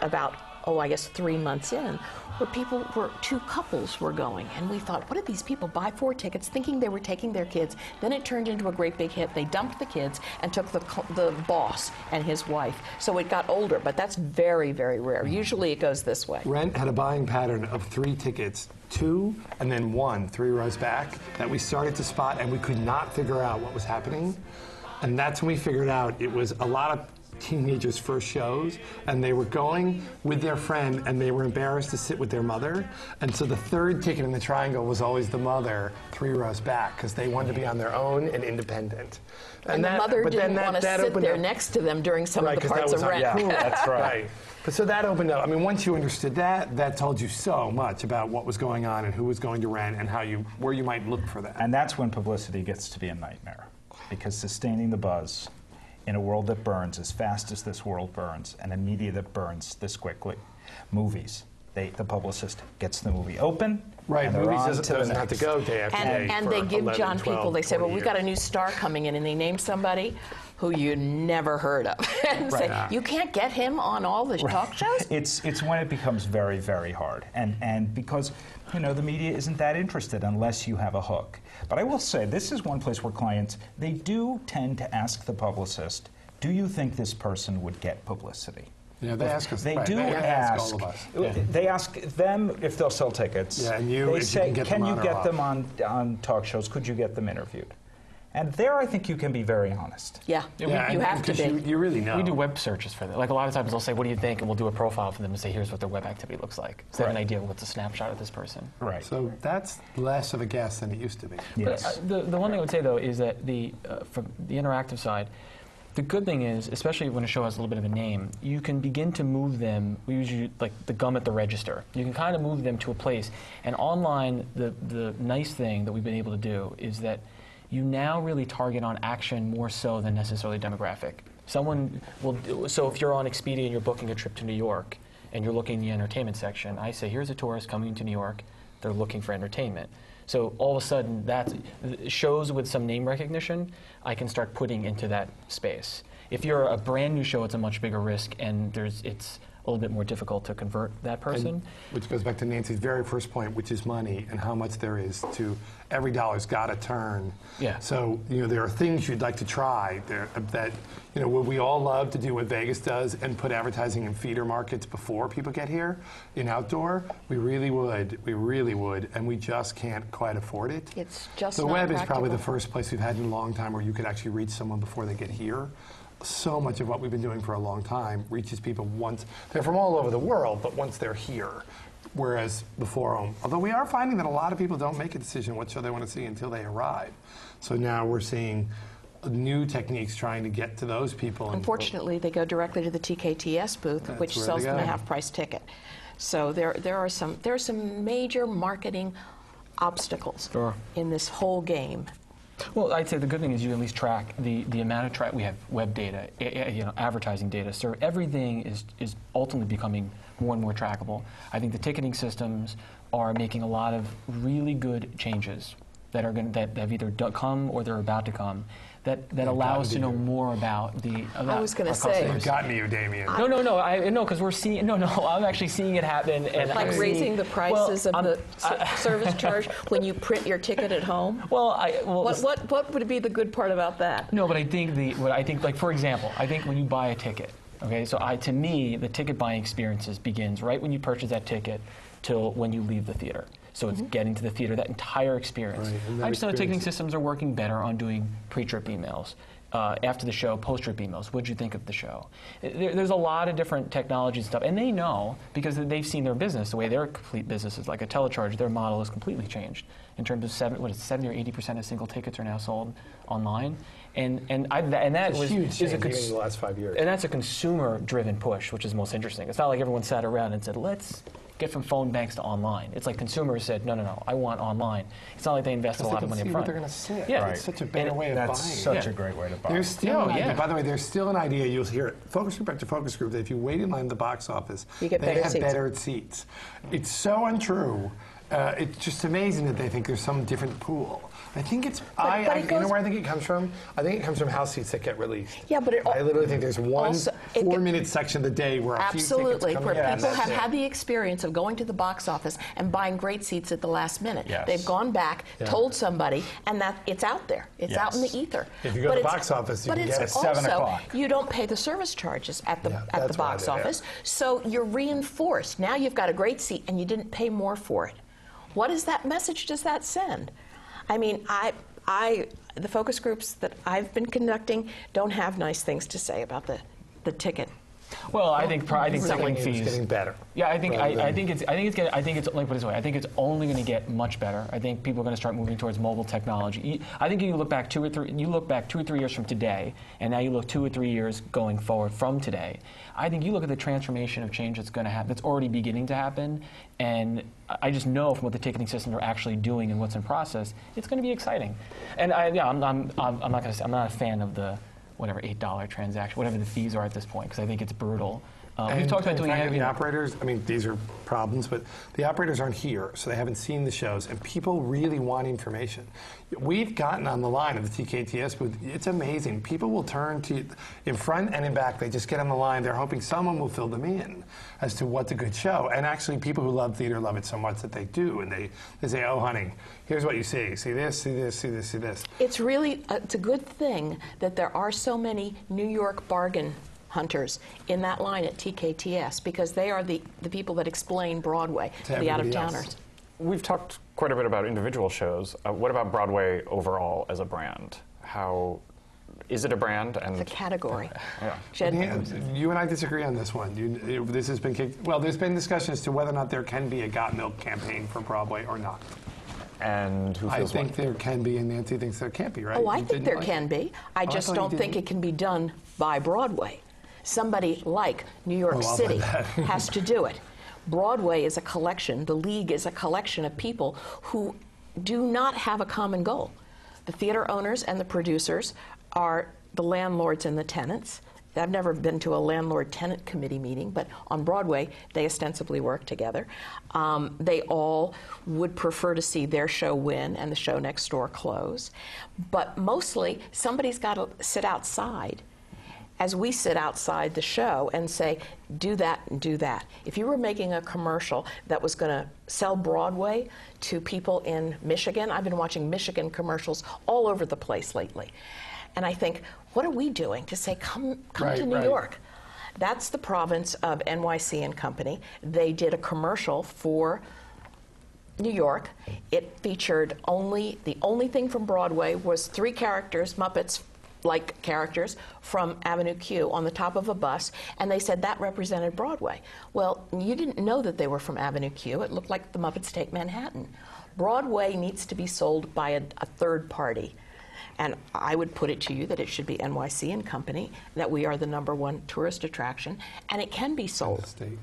about, oh, I guess three months in, where people were, two couples were going. And we thought, what did these people buy four tickets thinking they were taking their kids? Then it turned into a great big hit. They dumped the kids and took the, the boss and his wife. So it got older, but that's very, very rare. Usually it goes this way. Rent had a buying pattern of three tickets, two and then one, three rows back, that we started to spot and we could not figure out what was happening. And that's when we figured out it was a lot of teenagers' first shows, and they were going with their friend and they were embarrassed to sit with their mother. And so the third ticket in the triangle was always the mother, three rows back, because they wanted to be on their own and independent. And, the that- mother but didn't that- want to sit there up- next to them during some Right, of the 'cause that parts was of rent. yeah. [laughs] That's right. But so that opened up. I mean, once you understood that, that told you so much about what was going on and who was going to rent and how you where you might look for that. And that's when publicity gets to be a nightmare. Because sustaining the buzz in a world that burns as fast as this world burns and a media that burns this quickly, movies, they, the publicist gets the movie open. right, and they're movies doesn't, to doesn't have to go day after day. And, and for they give 11, John 12, people, they say, well, 20 we've got a new star coming in, and they name somebody who you never heard of. [laughs] and say, Right. you can't get him on all the talk shows? [laughs] It's, it's when it becomes very, very hard. And, and because, you know, the media isn't that interested unless you have a hook. But I will say, this is one place where clients, they do tend to ask the publicist, do you think this person would get publicity? Yeah, they ask us. They right, do they ask. all of us. They ask them if they'll sell tickets. Yeah, and you, They if you say, can get them you or get off." them on, on talk shows? Could you get them interviewed? And there, I think you can be very honest. Yeah, Yeah, you and- have to be. You, you really know. We do web searches for that. Like a lot of times they'll say, what do you think? And we'll do a profile for them and say, here's what their web activity looks like. So they have an idea of what's a snapshot of this person. Right. So that's less of a guess than it used to be. yes. But, uh, the, the one thing I would say, though, is that the, uh, from the interactive side, the good thing is, especially when a show has a little bit of a name, you can begin to move them. We usually like the gum at the register. You can kind of move them to a place. And online, the the nice thing that we've been able to do is that you now really target on action more so than necessarily demographic. Someone will. So if you're on Expedia and you're booking a trip to New York, and you're looking in the entertainment section, I say, here's a tourist coming to New York. They're looking for entertainment. So all of a sudden, that shows with some name recognition, I can start putting into that space. If you're a brand new show, it's a much bigger risk, and there's it's a little bit more difficult to convert that person. And- which goes back to Nancy's very first point, which is money and how much there is to every dollar's got to turn. Yeah. So you know there are things you'd like to try there uh, that you know would we all love to do what Vegas does and put advertising in feeder markets before people get here in outdoor. We really would. We really would, and we just can't quite afford it. It's just the not web is probably the first place we've had in a long time where you could actually reach someone before they get here. So much of what we've been doing for a long time reaches people once they're from all over the world, but once they're here. Whereas before, um, although we are finding that a lot of people don't make a decision what show they want to see until they arrive. So now we're seeing new techniques trying to get to those people. and- Unfortunately, they go directly to the TKTS booth, That's which sells them a half-price ticket. So there, there are some, there are some major marketing obstacles Sure. in this whole game. Well, I'd say the good thing is you at least track the, the amount of track we have web data, you know, advertising data. So everything is is ultimately becoming more and more trackable. I think the ticketing systems are making a lot of really good changes that are going that have either come or they're about to come. That, that allow us to to know you. more about the. About was gonna say- customers. They've gotten to you, Damian. No, no, no. I no, because we're seeing. No, no. I'm actually seeing it happen, and Like I'm seeing- raising the well, prices of I'm- the [laughs] s- service charge when you print your ticket at home? Well, I well. What, what, what would be the good part about that? No, but I think the what I think like for example, I think when you buy a ticket, okay, so I to me the ticket buying experiences begins right when you purchase that ticket till when you leave the theater. So it's getting to the theater, that entire experience. Right, that I just know ticketing systems are working better on doing pre-trip emails. Uh, after the show, post-trip emails. What'd you think of the show? There, there's a lot of different technologies and stuff, and they know because they've seen their business, the way their complete business is like a telecharge. Their model has completely changed in terms of seven, what is it, 70 or 80 percent of single tickets are now sold online, and and I, and that was huge is change a cons- in the last five years. and that's a consumer-driven push, which is most interesting. It's not like everyone sat around and said, "Let's get from phone banks to online." It's like consumers said, "No, no, no, I want online." It's not like they invested a lot of can money see up what front. they're going to sit. Yeah. It's such a better And way of That's buying. such Yeah. a great way to buy. There's still, Oh, yeah. by the way, there's still an idea. You'll hear it. Focus group after focus group that if you wait in line at the box office, You get they better have seats. better seats. It's so untrue. Uh, it's just amazing that they think there's some different pool. I think it's. I, but I it you know where I think it comes from. I think it comes from house seats that get released. Yeah, but it I literally think there's one also- it- four-minute section of the day where a few Absolutely, where people have that's had the experience of going to the box office and buying great seats at the last minute. Yes. They've gone back, Yeah. told somebody, and that it's out there. It's out in the ether. If you go But to the box office, you but can it's get it. also, Seven o'clock. You don't pay the service charges at the Yeah, at the box office, so you're reinforced. Now you've got a great seat, and you didn't pay more for it. What is that message? Does that send? I mean, I, I, the focus groups that I've been conducting don't have nice things to say about the, the ticket. Well, I think I think Selling selling it is fees getting better. Yeah, I think I, I think it's I think it's gonna, I think it's let me put it this way. I think it's only going to get much better. I think people are going to start moving towards mobile technology. I think you look back two or three you look back two or three years from today, and now you look two or three years going forward from today. I think you look at the transformation of change that's going to happen. That's already beginning to happen, and I- just know from what the ticketing systems are actually doing and what's in process, it's going to be exciting. And I, yeah, I'm, I'm, I'm I'm not going to I'm not a fan of the whatever eight dollar transaction, whatever the fees are at this point, because I think it's brutal. Uh, we've And- talked about doing frankly, it. the operators. I mean, these are problems, but the operators aren't here, so they haven't seen the shows, and people really want information. We've gotten on the line of the TKTS booth. It's amazing. People will turn to in front and in back. They just get on the line. They're hoping someone will fill them in as to what's a good show. And actually, people who love theater love it so much that they do, and they, they say, "Oh, honey, here's what you see. See this. See this. See this. See this." It's really uh, it's a good thing that there are so many New York bargain hunters in that line at TKTS because they are the, the people that explain Broadway To to the out of towners. We've talked quite a bit about individual shows. Uh, what about Broadway overall as a brand? How is it a brand? And It's a category. [laughs] Yeah. Jed, Yeah, you and I disagree on this one. You, it- this has been kicked. Well, there's been discussion as to whether or not there can be a Got Milk campaign for Broadway or not. and who I think what? there can be, and Nancy thinks there can't be, right? Oh, I You think there like can it? be. I Oh, just thought you don't think it can be done by Broadway. Somebody like New York Oh, City has to do it. Broadway is a collection, the league is a collection of people who do not have a common goal. The theater owners and the producers are the landlords and the tenants. I've never been to a landlord tenant committee meeting, but on Broadway, they ostensibly work together. Um, they all would prefer to see their show win and the show next door close. But mostly, somebody's got to sit outside as we sit outside the show and say, do that and do that. If you were making a commercial that was going to sell Broadway to people in Michigan, I've been watching Michigan commercials all over the place lately. And I think, what are we doing to say, come, come Right, to New right. York? That's the province of NYC and Company. They did a commercial for New York. It featured only the only thing from Broadway was three characters, Muppets like characters from Avenue Q on the top of a bus, and they said that represented Broadway. Well, you didn't know that they were from Avenue Q. It looked like the Muppets Take Manhattan. Broadway needs to be sold by a, a third party. And I would put it to you that it should be NYC and Company, that we are the number one tourist attraction, and it can be sold. State.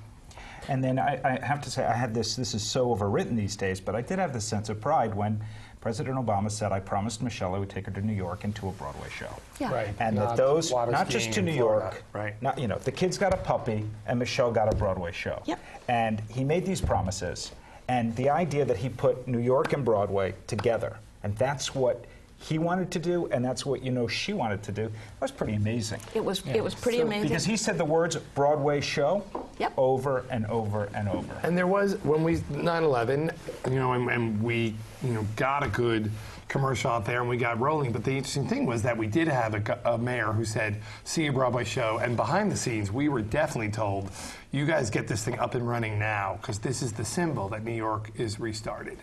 And then I, I have to say, I had this, this is so overwritten these days, but I did have this sense of pride when President Obama said, I promised Michelle I would take her to New York and to a Broadway show. Yeah. Right. And Not that those, not just to New Florida. York, Right. Not, you know, the kids got a puppy and Michelle got a Broadway show. Yep. And he made these promises. And the idea that he put New York and Broadway together, and that's what he wanted to do, and that's what you know she wanted to do, That was pretty amazing. It was, it was pretty So- amazing. Because he said the words Broadway show, Yep. over and over and over. And there was when we 9/11, you know, and, and we you know got a good commercial out there and we got rolling. But the interesting thing was that we did have a, a mayor who said, "See a Broadway show," and behind the scenes, we were definitely told, "You guys get this thing up and running now because this is the symbol that New York is restarted."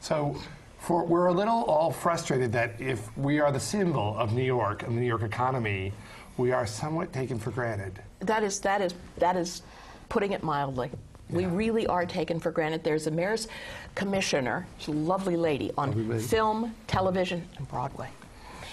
So. For, we're a little all frustrated that if we are the symbol of New York and the New York economy, we are somewhat taken for granted. That is that is that is putting it mildly. We really are taken for granted. There's a mayor's commissioner, she's a lovely lady, on film, television, and Broadway.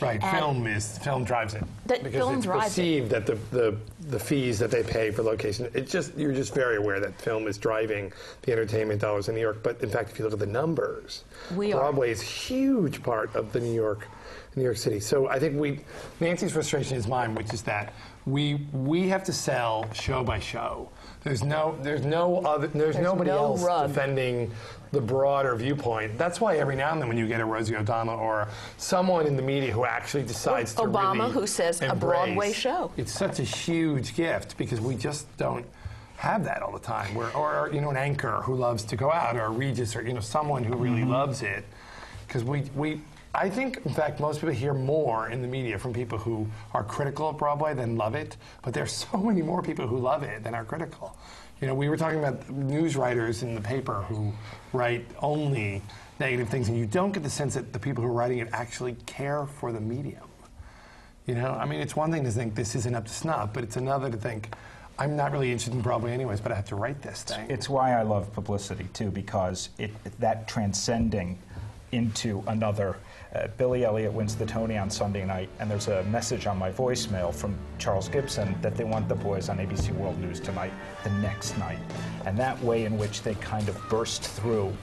Right, And- film is film drives it That because film it's drives it. perceived that the, the the fees that they pay for location. It's just you're just very aware that film is driving the entertainment dollars in New York. But in fact, if you look at the numbers, We are. Broadway is a huge part of the New York New York City. So I think we Nancy's frustration is mine, which is that we we have to sell show by show. There's no there's no other there's, nobody no else rug. defending the broader viewpoint. That's why every now and then when you get a Rosie O'Donnell or someone in the media who actually decides to Obama really who says a Broadway show. It's such a huge gift because we just don't have that all the time. Where, or you know, an anchor who loves to go out, or a Regis, or you know, someone who really mm-hmm. loves it. Because we we. I think, in fact, most people hear more in the media from people who are critical of Broadway than love it. But there's [laughs] so many more people who love it than are critical. You know, we were talking about news writers in the paper who write only negative things, and you don't get the sense that the people who are writing it actually care for the medium. You know, I mean, it's one thing to think this isn't up to snuff, but it's another to think I'm not really interested in Broadway anyways, but I have to write this thing. It's why I love publicity too, because it that transcending into another. Uh, Billy Elliot wins the Tony on Sunday night, and there's a message on my voicemail from Charles Gibson that they want the boys on ABC World News tonight, the next night. And that way in which they kind of burst through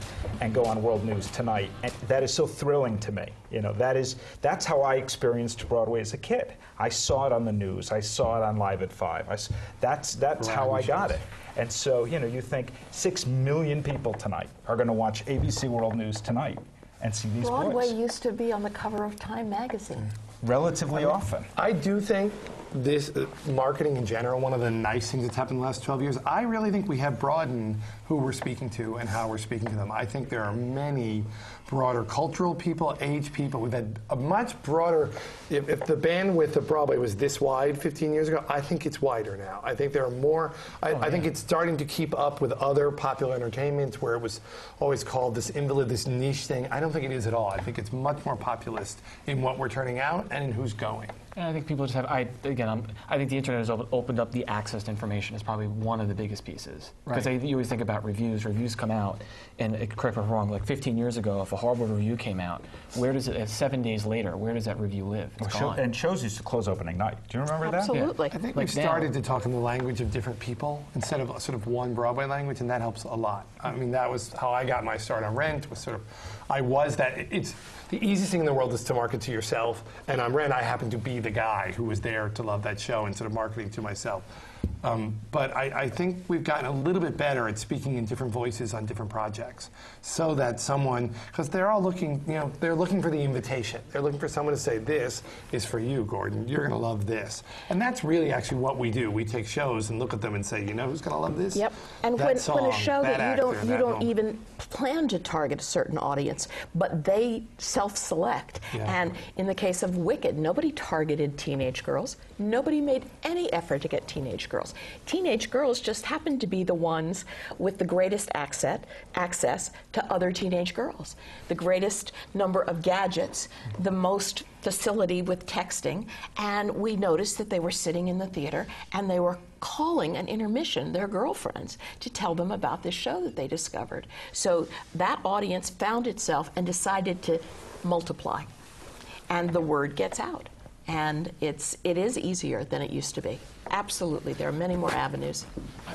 and go on World News tonight, and that is so thrilling to me. You know, that is that's how I experienced Broadway as a kid. I saw it on the news, I saw it on Live at Five. I s that's that's how I got it. And so, you know, you think six million people tonight are going to watch ABC World News tonight and see these Broadway boys used to be on the cover of Time magazine. relatively often. I do think this uh, marketing in general, one of the nice things that's happened in the last 12 years, I really think we have broadened who we're speaking to and how we're speaking to them. I think there are many broader cultural people, age people. We've had a much broader, if, if the bandwidth of Broadway was this wide 15 years ago, I think it's wider now. I think there are more, I, oh, I think it's starting to keep up with other popular entertainments where it was always called this invalid, this niche thing. I don't think it is at all. I think it's much more populist in what we're turning out and in who's going. And I think people just have. I again, I'm, I think the internet has op- opened up the access to information is probably one of the biggest pieces. Because Right. you always think about reviews. Reviews come out, and correct me if I'm wrong. Like 15 years ago, if a horrible review came out, where does it? Uh, seven days later, where does that review live? It's Show- gone. and shows used to close opening night. Do you remember that? Absolutely. I think Like we've now. started to talk in the language of different people instead of sort of one Broadway language, and that helps a lot. I mean, that was how I got my start on Rent. Was sort of, I was that. It's the easiest thing in the world is to market to yourself, and on Rent, I happened to be the guy who was there to love that show and sort of marketing to myself. Um, but I, I think we've gotten a little bit better at speaking in different voices on different projects, so that someone, because they're all looking, you know, they're looking for the invitation. They're looking for someone to say, "This is for you, Gordon. You're going to love this," and that's really actually what we do. We take shows and look at them and say, "You know, who's going to love this?" Yep. And That when, song, when a show that, you don't you that don't moment. even plan to target a certain audience, but they self-select. Yeah. And in the case of Wicked, nobody targeted teenage girls. Nobody made any effort to get teenage girls. Teenage girls just happen to be the ones with the greatest access access to other teenage girls, the greatest number of gadgets, the most facility with texting, and we noticed that they were sitting in the theater and they were calling an intermission their girlfriends to tell them about this show that they discovered. So that audience found itself and decided to multiply. And the word gets out. And it's it is easier than it used to be. Absolutely. There are many more avenues.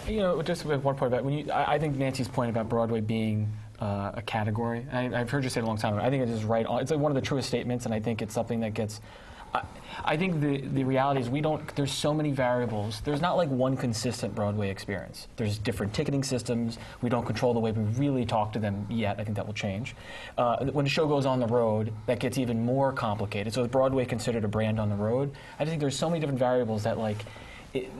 You know, just one point about when you, I, I think Nancy's point about Broadway being uh, a category. I, I've heard you say it a long time ago. I think it is right on. It's like one of the truest statements, and I think it's something that gets. I, I think the the reality is we don't. There's so many variables. There's not like one consistent Broadway experience. There's different ticketing systems. We don't control the way we really talk to them yet. I think that will change. Uh, when a show goes on the road, that gets even more complicated. So is Broadway considered a brand on the road? I think there's so many different variables that like it,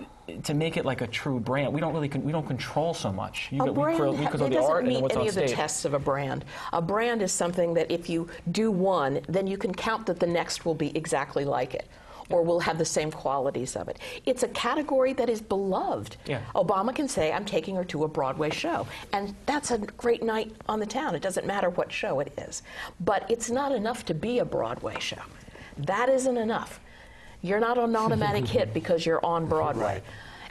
to make it like a true brand, we don't really con- we don't control so much. You a brand we, we control the art meet and what's any on of stage. the tests of a brand. A brand is something that if you do one, then you can count that the next will be exactly like it or will have the same qualities of it. It's a category that is beloved. Yeah. Obama can say, I'm taking her to a Broadway show. And that's a great night on the town. It doesn't matter what show it is. But it's not enough to be a Broadway show. That isn't enough. You're not an automatic hit because you're on [laughs] Broadway. Right.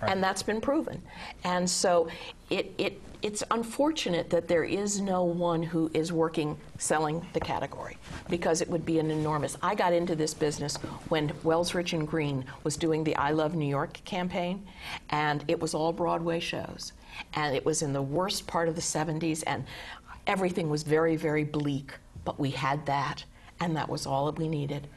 Right. And that's been proven. And so it, it, it's unfortunate that there is no one who is working selling the category because it would be an enormous. I got into this business when Wells Rich and Greene was doing the I Love New York campaign, and it was all Broadway shows. And it was in the worst part of the 70s, and everything was very, very bleak. But we had that, and that was all that we needed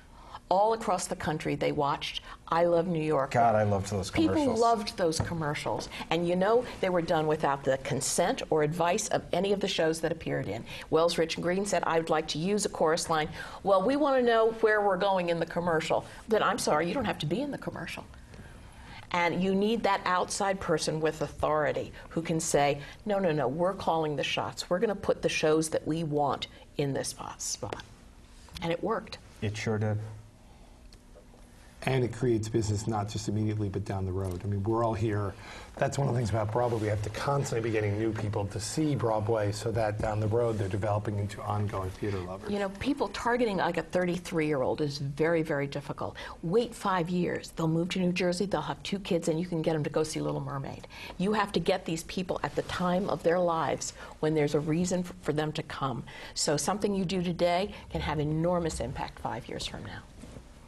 all across the country they watched I Love New York. God, I loved those commercials. People loved those commercials. And you know, they were done without the consent or advice of any of the shows that appeared in. Wells Rich and Greene said, I would like to use a chorus line. Well, we want to know where we're going in the commercial. Then I'm sorry, you don't have to be in the commercial. And you need that outside person with authority who can say, no, no, no, we're calling the shots. We're going to put the shows that we want in this spot. And it worked. It sure did and it creates business not just immediately but down the road. I mean, we're all here. That's one of the things about Broadway. We have to constantly be getting new people to see Broadway so that down the road they're developing into ongoing theater lovers. You know, people targeting like a 33 year old is very, very difficult. Wait five years. They'll move to New Jersey, they'll have two kids, and you can get them to go see Little Mermaid. You have to get these people at the time of their lives when there's a reason for them to come. So something you do today can have enormous impact five years from now.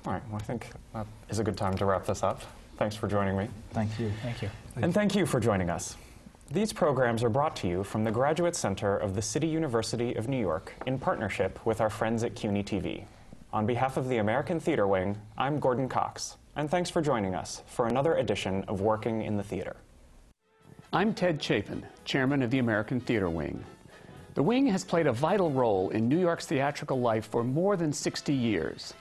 All right, well, I think that is a good time to wrap this up. Thanks for joining me. Thank you. Thank you. And thank you for joining us. These programs are brought to you from the Graduate Center of the City University of New York in partnership with our friends at CUNY TV. On behalf of the American Theater Wing, I'm Gordon Cox, and thanks for joining us for another edition of Working in the Theater. I'm Ted Chapin, chairman of the American Theater Wing. The Wing has played a vital role in New York's theatrical life for more than 60 years.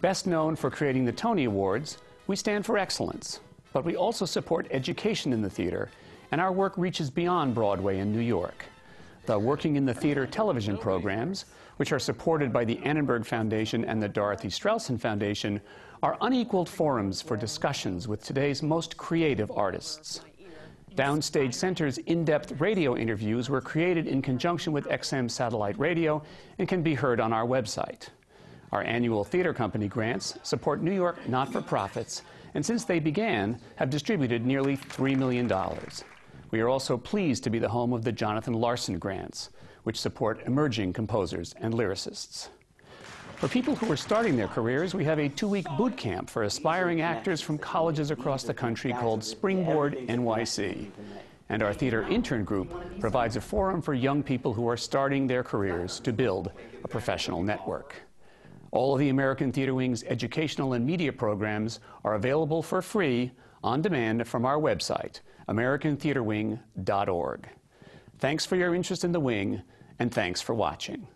Best known for creating the Tony Awards, we stand for excellence, but we also support education in the theater, and our work reaches beyond Broadway in New York. The Working in the Theater television programs, which are supported by the Annenberg Foundation and the Dorothy Strelsin Foundation, are unequaled forums for discussions with today's most creative artists. Downstage Center's in depth radio interviews were created in conjunction with XM Satellite Radio and can be heard on our website. Our annual theater company grants support New York not for profits, and since they began, have distributed nearly $3 million. We are also pleased to be the home of the Jonathan Larson Grants, which support emerging composers and lyricists. For people who are starting their careers, we have a two week boot camp for aspiring actors from colleges across the country called Springboard NYC. And our theater intern group provides a forum for young people who are starting their careers to build a professional network. All of the American Theatre Wing's educational and media programs are available for free on demand from our website, americantheaterwing.org. Thanks for your interest in the Wing, and thanks for watching.